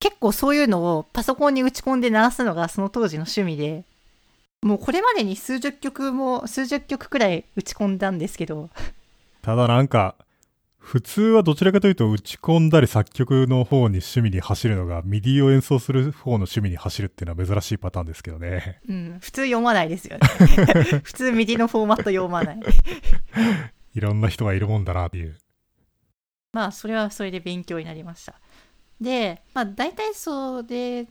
結構そういうのをパソコンに打ち込んで鳴らすのがその当時の趣味で、もうこれまでに数十曲も、数十曲くらい打ち込んだんですけど、ただなんか、普通はどちらかというと打ち込んだり作曲の方に趣味に走るのが MIDI を演奏する方の趣味に走るっていうのは珍しいパターンですけどね。うん、普通読まないですよね。普通 MIDI のフォーマット読まない。いろんな人がいるもんだなっていう。まあ、それはそれで勉強になりました。で、まあ、大体それ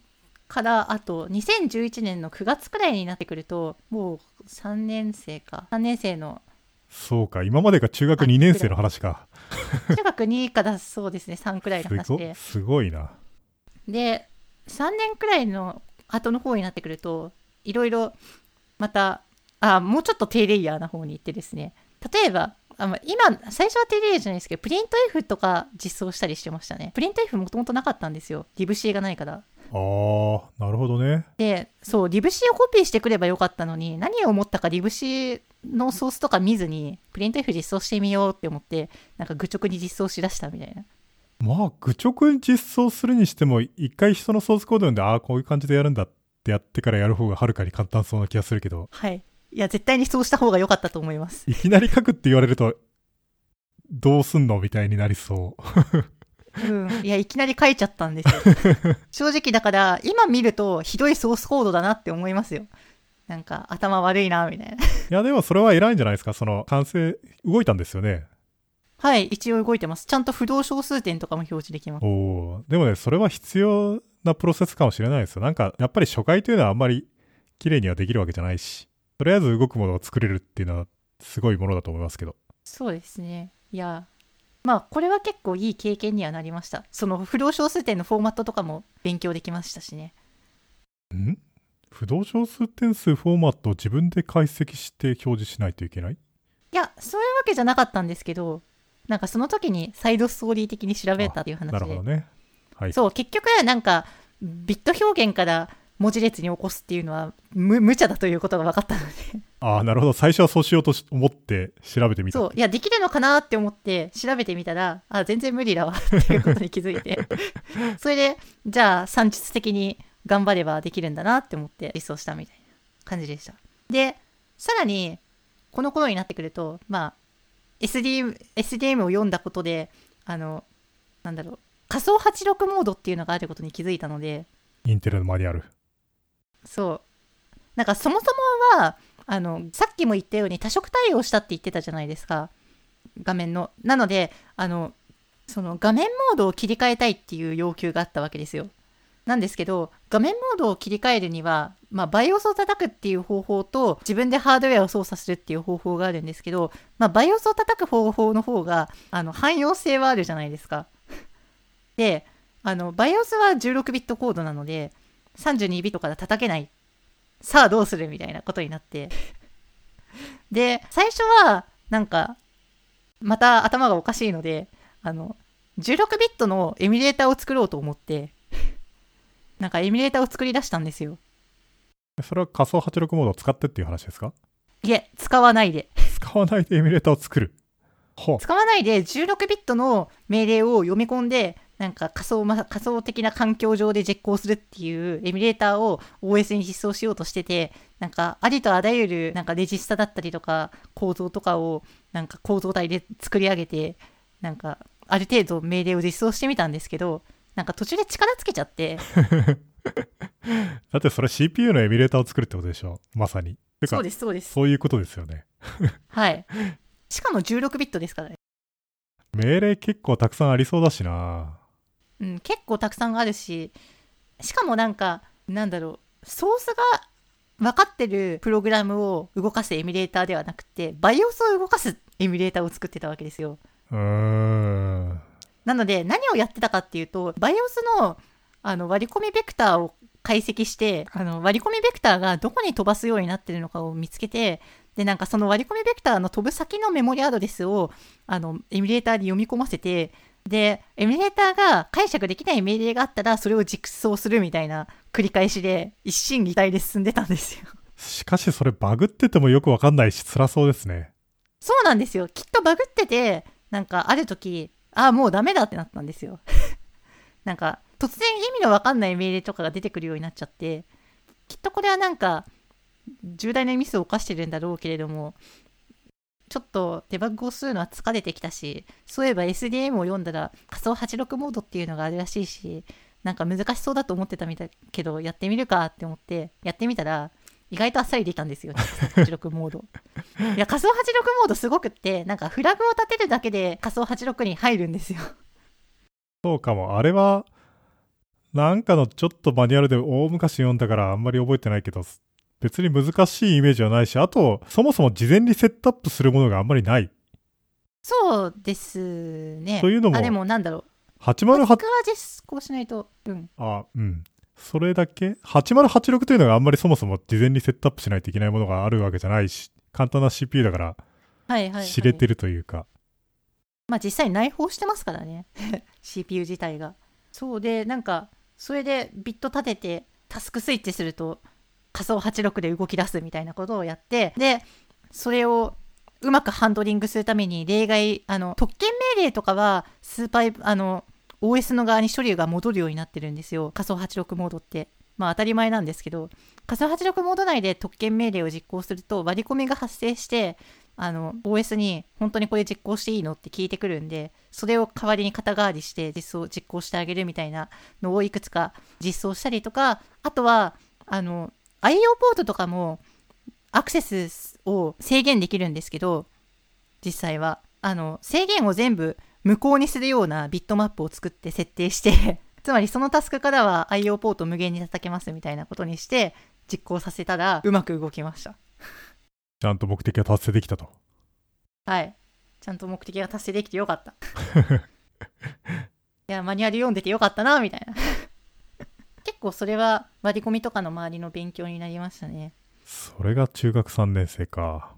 から、あと、2011年の9月くらいになってくると、もう3年生か。3年生の、そうか、今までが中学2年生の話か。中学2からそうですね、3くらいの話で。すごいな。で、3年くらいの後の方になってくると、いろいろ、また、あ、もうちょっと低レイヤーな方に行ってですね、例えば、あまあ今、最初は低レイヤーじゃないですけど、プリント F とか実装したりしてましたね。プリント F もともとなかったんですよ。リブ C がないから。あー、なるほどね。で、そう、リブ C をコピーしてくればよかったのに、何を思ったかリブ C のソースとか見ずに、プリント F 実装してみようって思って、なんか愚直に実装しだしたみたいな。まあ、愚直に実装するにしても、一回人のソースコード読んで、ああ、こういう感じでやるんだってやってからやる方がはるかに簡単そうな気がするけど、はい。いや、絶対にそうした方が良かったと思います。いきなり書くって言われると、どうすんのみたいになりそう。うん。いや、いきなり書いちゃったんですよ。正直だから、今見るとひどいソースコードだなって思いますよ。なんか、頭悪いな、みたいな。いや、でもそれは偉いんじゃないですか。その、完成、動いたんですよね。はい、一応動いてます。ちゃんと不動小数点とかも表示できます。おでもね、それは必要なプロセスかもしれないですよ。なんか、やっぱり初回というのはあんまり綺麗にはできるわけじゃないし、とりあえず動くものを作れるっていうのは、すごいものだと思いますけど。そうですね。いや、まあ、これは結構いい経験にはなりました。その不動小数点のフォーマットとかも勉強できましたしね。ん？不動小数点数フォーマットを自分で解析して表示しないといけない？いや、そういうわけじゃなかったんですけど、なんかその時にサイドストーリー的に調べたっていう話でなるほど。ね。はい。そう、結局なんか、ビット表現から文字列に起こすっていうのは無無茶だということが分かったので。ああ、なるほど。最初はそうしようとし思って調べてみた。そう、いや、できるのかなって思って調べてみたら、あ、全然無理だわっていうことに気づいて。それで、じゃあ、算術的に頑張ればできるんだなって思って実装したみたいな感じでした。で、さらに、この頃になってくると、まあ、SDM, SDM を読んだことで、あの、なんだろう、仮想86モードっていうのがあることに気づいたので、インテルのマニュアル。そう。なんかそもそもは、あの、さっきも言ったように多色対応したって言ってたじゃないですか。画面の。なので、あの、その画面モードを切り替えたいっていう要求があったわけですよ。なんですけど、画面モードを切り替えるには、まあ、BIOS を叩くっていう方法と、自分でハードウェアを操作するっていう方法があるんですけど、まあ、BIOS を叩く方法の方が、あの、汎用性はあるじゃないですか。で、あの、BIOS は16ビットコードなので、32ビットから叩けない。さあどうするみたいなことになって。で、最初は、なんか、また頭がおかしいので、あの、16ビットのエミュレーターを作ろうと思って、なんかエミュレーターを作り出したんですよ。それは仮想86モードを使ってっていう話ですか？いえ、使わないで。使わないでエミュレーターを作る。使わないで16ビットの命令を読み込んで、なんか仮想,、ま、仮想的な環境上で実行するっていうエミュレーターを OS に実装しようとしてて、なんかありとあらゆるなんかレジスタだったりとか構造とかをなんか構造体で作り上げて、なんかある程度命令を実装してみたんですけど、なんか途中で力つけちゃって、だってそれ CPU のエミュレーターを作るってことでしょ？まさに。そうです、そうです。そういうことですよね。はい。しかも16ビットですからね。命令結構たくさんありそうだしな。うん、結構たくさんあるし、しかもなんか、なんだろう、ソースが分かってるプログラムを動かすエミュレーターではなくて、BIOS を動かすエミュレーターを作ってたわけですよ。なので、何をやってたかっていうと、BIOS のあの割り込みベクターを解析して、あの割り込みベクターがどこに飛ばすようになってるのかを見つけて、で、なんかその割り込みベクターの飛ぶ先のメモリアドレスを、あの、エミュレーターで読み込ませて、で、エミュレーターが解釈できない命令があったら、それを実装するみたいな繰り返しで、一進一退で進んでたんですよ。しかしそれバグっててもよくわかんないし辛そうですね。そうなんですよ。きっとバグってて、なんかある時、ああ、もうダメだってなったんですよ。なんか、突然意味のわかんない命令とかが出てくるようになっちゃって、きっとこれはなんか、重大なミスを犯してるんだろうけれども、ちょっとデバッグをするのは疲れてきたし、そういえば SDM を読んだら仮想86モードっていうのがあるらしいし、なんか難しそうだと思ってたみたいけど、やってみるかって思って、やってみたら、意外とあっさりできたんですよ、ね、仮想86モード。いや、仮想86モードすごくって、なんかフラグを立てるだけで仮想86に入るんですよ。そうかも。あれは、なんかのちょっとマニュアルで大昔読んだからあんまり覚えてないけど、別に難しいイメージはないし、あと、そもそも事前にセットアップするものがあんまりない。そうですね。というのもあ、でもなんだろう。808僕、は実行しないと。うん。あ、うん。それだけ ?8086 というのがあんまりそもそも事前にセットアップしないといけないものがあるわけじゃないし、簡単な CPU だからはいはい、はい。知れてるというか。まあ実際内包してますからね CPU 自体がそうでなんかそれでビット立ててタスクスイッチすると仮想86で動き出すみたいなことをやってでそれをうまくハンドリングするために例外あの特権命令とかはスーパーあの OS の側に処理が戻るようになってるんですよ。仮想86モードって。まあ当たり前なんですけど。仮想86モード内で特権命令を実行すると割り込みが発生してあの OS に本当にこれ実行していいのって聞いてくるんでそれを代わりに肩代わりして実装実行してあげるみたいなのをいくつか実装したりとかあとはあの IO ポートとかもアクセスを制限できるんですけど実際はあの制限を全部無効にするようなビットマップを作って設定して つまりそのタスクからは IO ポート無限に叩けますみたいなことにして実行させたらうまく動きましたちゃんと目的が達成できたと。はい。ちゃんと目的が達成できてよかった。いや、マニュアル読んでてよかったな、みたいな。結構それは割り込みとかの周りの勉強になりましたね。それが中学3年生か。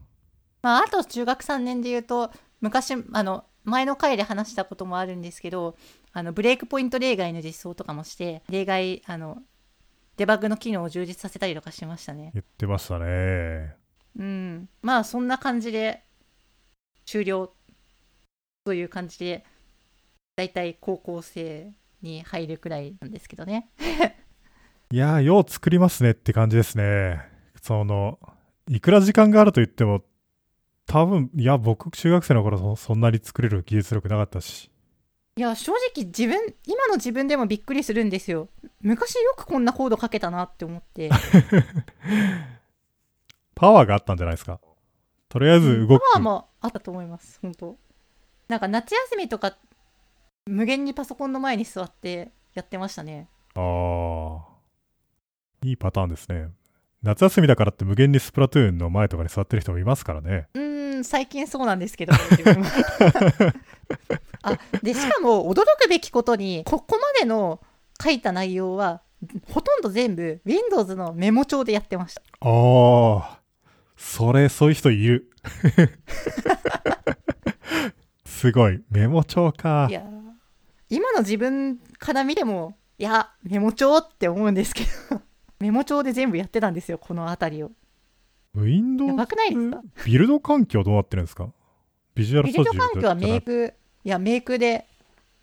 まあ、あと中学3年で言うと、昔、あの、前の回で話したこともあるんですけど、あの、ブレイクポイント例外の実装とかもして、例外、あの、デバッグの機能を充実させたりとかしましたね。言ってましたね。うん。まあ、そんな感じで、終了という感じで、だいたい高校生に入るくらいなんですけどね。いやー、よう作りますねって感じですね。その、いくら時間があると言っても、多分、いや、僕、中学生の頃そ、そんなに作れる技術力なかったし。いや、正直自分、今の自分でもびっくりするんですよ。昔よくこんなコード書けたなって思って。パワーがあったんじゃないですか。とりあえず動く。パワーもあったと思います、本当なんか夏休みとか、無限にパソコンの前に座ってやってましたね。ああ。いいパターンですね。夏休みだからって無限にスプラトゥーンの前とかに座ってる人もいますからね。うーん、最近そうなんですけど、あ、で、しかも驚くべきことに、ここまでの書いた内容は、ほとんど全部 Windows のメモ帳でやってました。ああ。それ、そういう人いる。すごい。メモ帳かい。やー今の自分から見ても、いや、メモ帳って思うんですけど、メモ帳で全部やってたんですよ、この辺りを。Windows やばくないですか？ビルド環境どうなってるんですか？ビジュアルビルスタジオド環境はメイク、いや、メイクで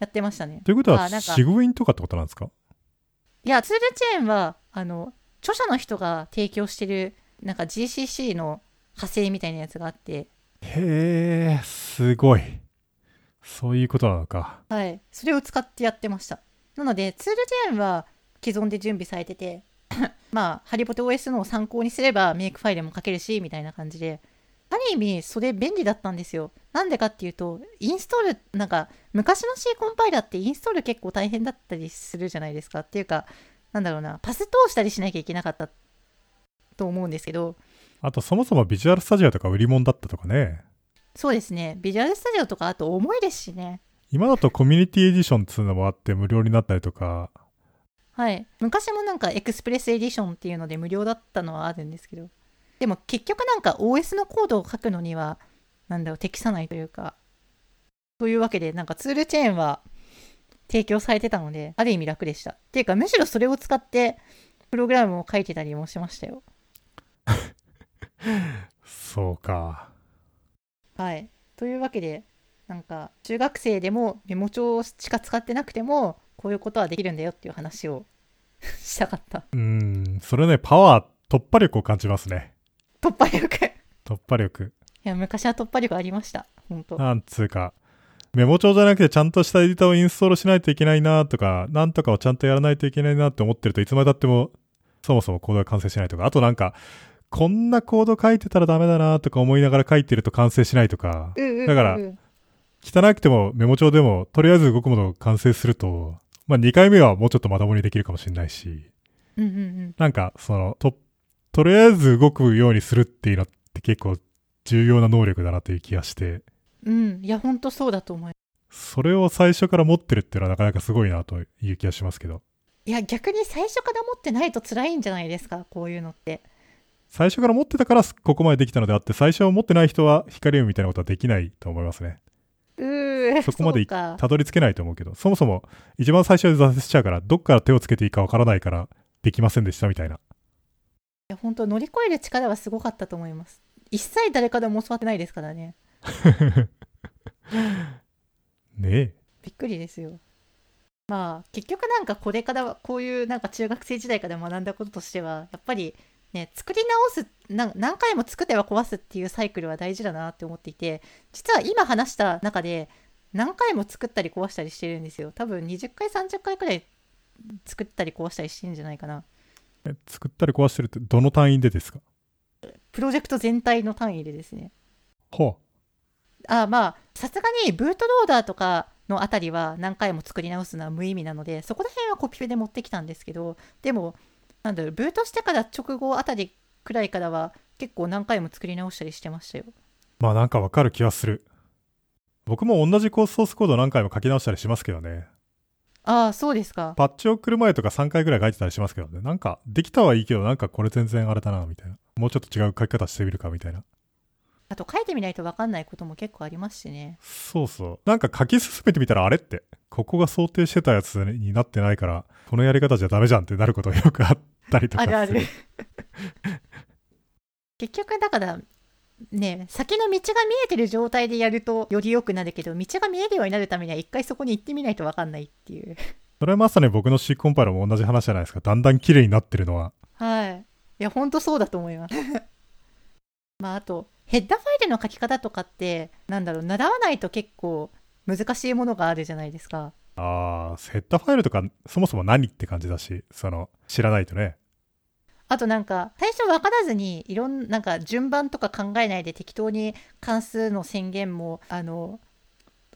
やってましたね。ということは、シグウィンとかってことなんですか？いや、ツールチェーンは、あの、著者の人が提供してる、なんか GCC の派生みたいなやつがあって、へえ、すごい。そういうことなのか。はい。それを使ってやってました。なので、ツールチェーンは既存で準備されてて、まあ、ハリボテ OS のを参考にすればメイクファイルも書けるし、みたいな感じで、ある意味、それ便利だったんですよ。なんでかっていうと、インストール、なんか、昔の C コンパイラーってインストール結構大変だったりするじゃないですか。っていうか、なんだろうな、パス通したりしなきゃいけなかったと思うんですけど、あと、そもそも Visual Studio とか売り物だったとかね。そうですね、 Visual Studio とか、あと重いですしね。今だと Community Edition っつうのもあって無料になったりとか、はい。昔もなんか Express Edition っていうので無料だったのはあるんですけど、でも結局なんか OS のコードを書くのには、なんだろう、適さないというか、というわけで、なんかツールチェーンは提供されてたので、ある意味楽でした。っていうか、むしろそれを使って、プログラムを書いてたりもしましたよ。そうか。はい。というわけで、なんか、中学生でもメモ帳しか使ってなくても、こういうことはできるんだよっていう話を したかった。うーん、それね、パワー、突破力を感じますね。突破力。突破力。いや、昔は突破力ありました。本当なんつうか、メモ帳じゃなくてちゃんとしたエディターをインストールしないといけないなとか、なんとかをちゃんとやらないといけないなって思ってるといつまでたってもそもそもコードが完成しないとか、あとなんか、こんなコード書いてたらダメだなとか思いながら書いてると完成しないとか、だから汚くてもメモ帳でもとりあえず動くものを完成すると、まあ2回目はもうちょっとまともにできるかもしれないし、うんうんうん。なんかその、と、とりあえず動くようにするっていうのって結構重要な能力だなという気がして、うん。いや、本当そうだと思いそれを最初から持ってるっていうのはなかなかすごいなという気がしますけど。いや、逆に最初から持ってないと辛いんじゃないですか、こういうのって。最初から持ってたからここまでできたのであって、最初は持ってない人は光読みみたいなことはできないと思いますね。そこまで。たどり着けないと思うけど、そもそも一番最初で挫折しちゃうから、どっから手をつけていいかわからないから、できませんでしたみたいな。いや、本当乗り越える力はすごかったと思います。一切誰からも教わってないですからね。ねえ。びっくりですよ。まあ、結局なんかこれからは、こういうなんか中学生時代から学んだこととしては、やっぱりね、作り直す、な何回も作っては壊すっていうサイクルは大事だなって思っていて、実は今話した中で、何回も作ったり壊したりしてるんですよ。多分20回、30回くらい作ったり壊したりしてるんじゃないかな。え作ったり壊してるってどの単位でですか？プロジェクト全体の単位でですね。ほあまあさすがにブートローダーとかのあたりは何回も作り直すのは無意味なのでそこら辺はコピペで持ってきたんですけどでもなんだろうブートしてから直後あたりくらいからは結構何回も作り直したりしてましたよう。まあなんかわかる気はする。僕も同じコースソースコード何回も書き直したりしますけどね。ああそうですかパッチを送る前とか3回ぐらい書いてたりしますけどね。なんか、できたはいいけど、なんかこれ全然あれだな、みたいな。もうちょっと違う書き方してみるか、みたいな。あと書いてみないと分かんないことも結構ありますしねそうそう。なんか書き進めてみたら、あれって、ここが想定してたやつになってないから、このやり方じゃダメじゃんってなることがよくあったりとかする。あるある 結局だからね先の道が見えてる状態でやるとより良くなるけど道が見えるようになるためには一回そこに行ってみないと分かんないっていう それはまさに僕の C コンパイラーも同じ話じゃないですか。だんだん綺麗になってるのは。はい。いや、ほんとそうだと思います。まあ、あと、ヘッダーファイルの書き方とかって、なんだろう、習わないと結構難しいものがあるじゃないですか。あー、セッターファイルとか、そもそも何って感じだし、その、知らないとね。あとなんか、最初分からずに、いろんなんか順番とか考えないで適当に関数の宣言も、あの、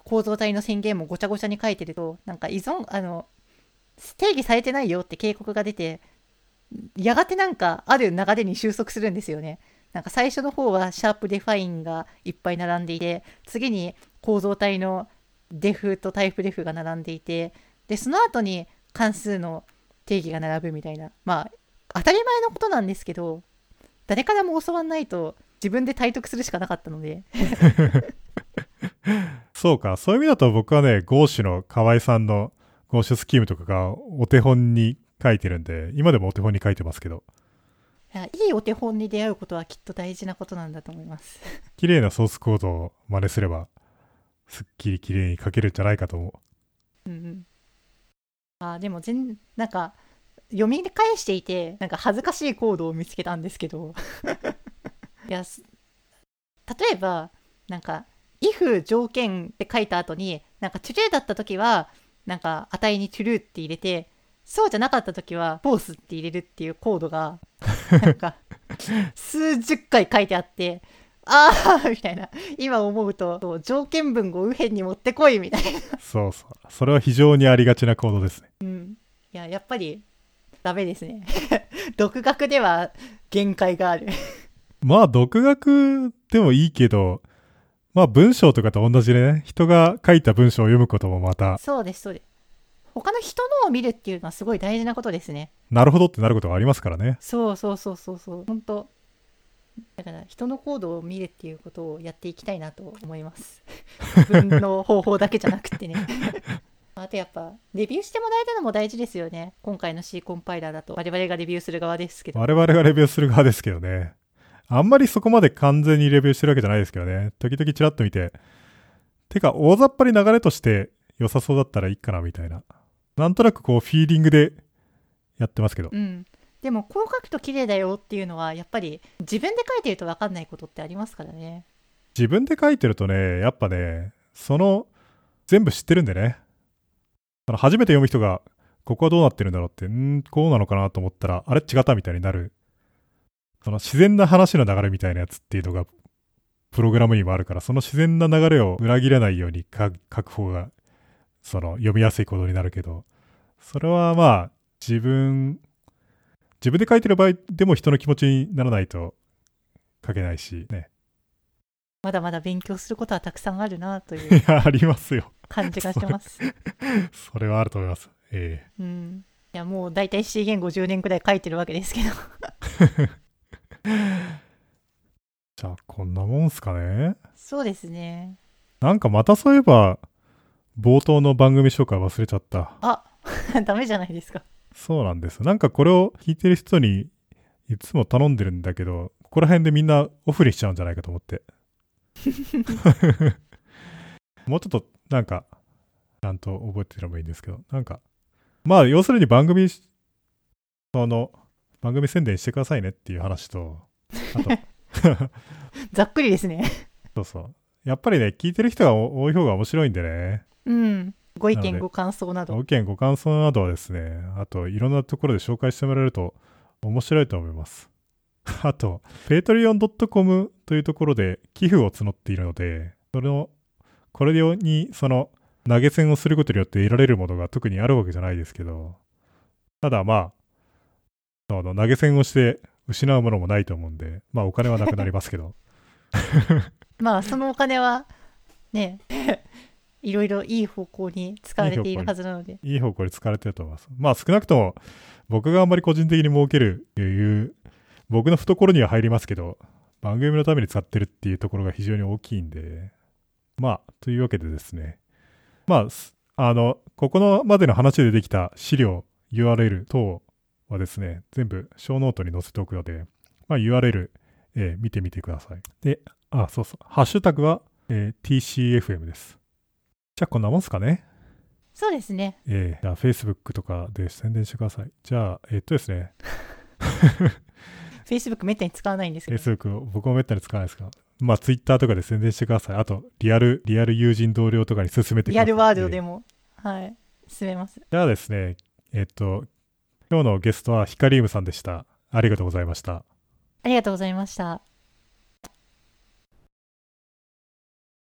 構造体の宣言もごちゃごちゃに書いてると、なんか依存、あの、定義されてないよって警告が出て、やがてなんかある流れに収束するんですよね。なんか最初の方はシャープ define がいっぱい並んでいて、次に構造体の def と typedef が並んでいて、で、その後に関数の定義が並ぶみたいな。まあ、当たり前のことなんですけど、誰からも教わんないと自分で体得するしかなかったので。そうか。そういう意味だと僕はね、ゴーシュの河合さんのゴーシュスキームとかがお手本に書いてるんで、今でもお手本に書いてますけど、いやいいお手本に出会うことはきっと大事なことなんだと思います。綺麗なソースコードを真似すれば、すっきり綺麗に書けるんじゃないかと思う。うんうん。あーでも全、なんか、読み返していて、なんか恥ずかしいコードを見つけたんですけど、いや、す例えば、なんか、if 条件って書いた後に、なんか true だった時は、なんか値に true って入れて、そうじゃなかった時は false って入れるっていうコードが、なんか、数十回書いてあって、ああみたいな。今思うと、条件文を右辺に持ってこいみたいな。そうそう。それは非常にありがちなコードですね。うん。いや、やっぱり、ダメですね。独学では限界がある。まあ、独学でもいいけど、まあ、文章とかと同じでね、人が書いた文章を読むこともまた、そうです、そうです。他の人のを見るっていうのはすごい大事なことですね。なるほどってなることがありますからね。そうそうそうそうそう。本当だから人のコードを見るっていうことをやっていきたいなと思います。自分の方法だけじゃなくてね。あとやっぱ、レビューしてもらえるのも大事ですよね。今回の C コンパイラーだと。我々がレビューする側ですけど。我々がレビューする側ですけどね。あんまりそこまで完全にレビューしてるわけじゃないですけどね。時々チラッと見て。てか、大雑把に流れとして良さそうだったらいいかな、みたいな。なんとなくこう、フィーリングでやってますけど。うん。でも、こう書くと綺麗だよっていうのは、やっぱり自分で書いてると分かんないことってありますからね。自分で書いてるとね、やっぱね、その、全部知ってるんでね。その初めて読む人が、ここはどうなってるんだろうって、んこうなのかなと思ったら、あれ違ったみたいになる。その自然な話の流れみたいなやつっていうのが、プログラムにもあるから、その自然な流れを裏切らないように書く方が、その読みやすいことになるけど、それはまあ、自分、自分で書いてる場合でも人の気持ちにならないと書けないしね。まだまだ勉強することはたくさんあるなといういや、ありますよ。感じがします。それはあると思います。えうん。いや、もう大体 C 言語10年くらい書いてるわけですけど。え じゃあ、こんなもんすかね。そうですね。なんかまたそういえば、冒頭の番組紹介忘れちゃった。あ、ダメじゃないですか。そうなんです。なんかこれを聞いてる人にいつも頼んでるんだけど、ここら辺でみんなオフにしちゃうんじゃないかと思って。もうちょっとなんか、ちゃんと覚えてればいいんですけど、なんか、まあ要するに番組、その、番組宣伝してくださいねっていう話と、あと、ざっくりですね。そうそう。やっぱりね、聞いてる人が多い方が面白いんでね。うん。ご意見、ご感想など。ご意見、ご感想などはですね、あといろんなところで紹介してもらえると面白いと思います。あと、patreon.com というところで寄付を募っているので、それの、これにその投げ銭をすることによって得られるものが特にあるわけじゃないですけど、ただまあ、その投げ銭をして失うものもないと思うんで、まあお金はなくなりますけど、まあ、そのお金は、ね、いろいろいい方向に使われているはずなので。いい方向に使われてると思います。まあ少なくとも僕があんまり個人的に儲けるっていう、僕の懐には入りますけど、番組のために使ってるっていうところが非常に大きいんで、まあ、というわけでですね。まあ、あの、ここのまでの話でできた資料、URL 等はですね、全部小ノートに載せておくので、まあ URL、えー見てみてください。で、あ、そうそう。ハッシュタグは、えー TCFM です。じゃあこんなもんすかね。そうですね。えー、じゃあ、Facebook とかで宣伝してください。じゃあ、えっとですね、Facebook めったに使わないんですけど。Facebook、僕もめったに使わないですが、まあ、Twitter とかで宣伝してください。あと、リアル、リアル友人同僚とかに勧めてください。リアルワールドえーでも、はい、進めます。じゃあですね、えっと、今日のゲストはヒカリウムさんでした。ありがとうございました。ありがとうございました。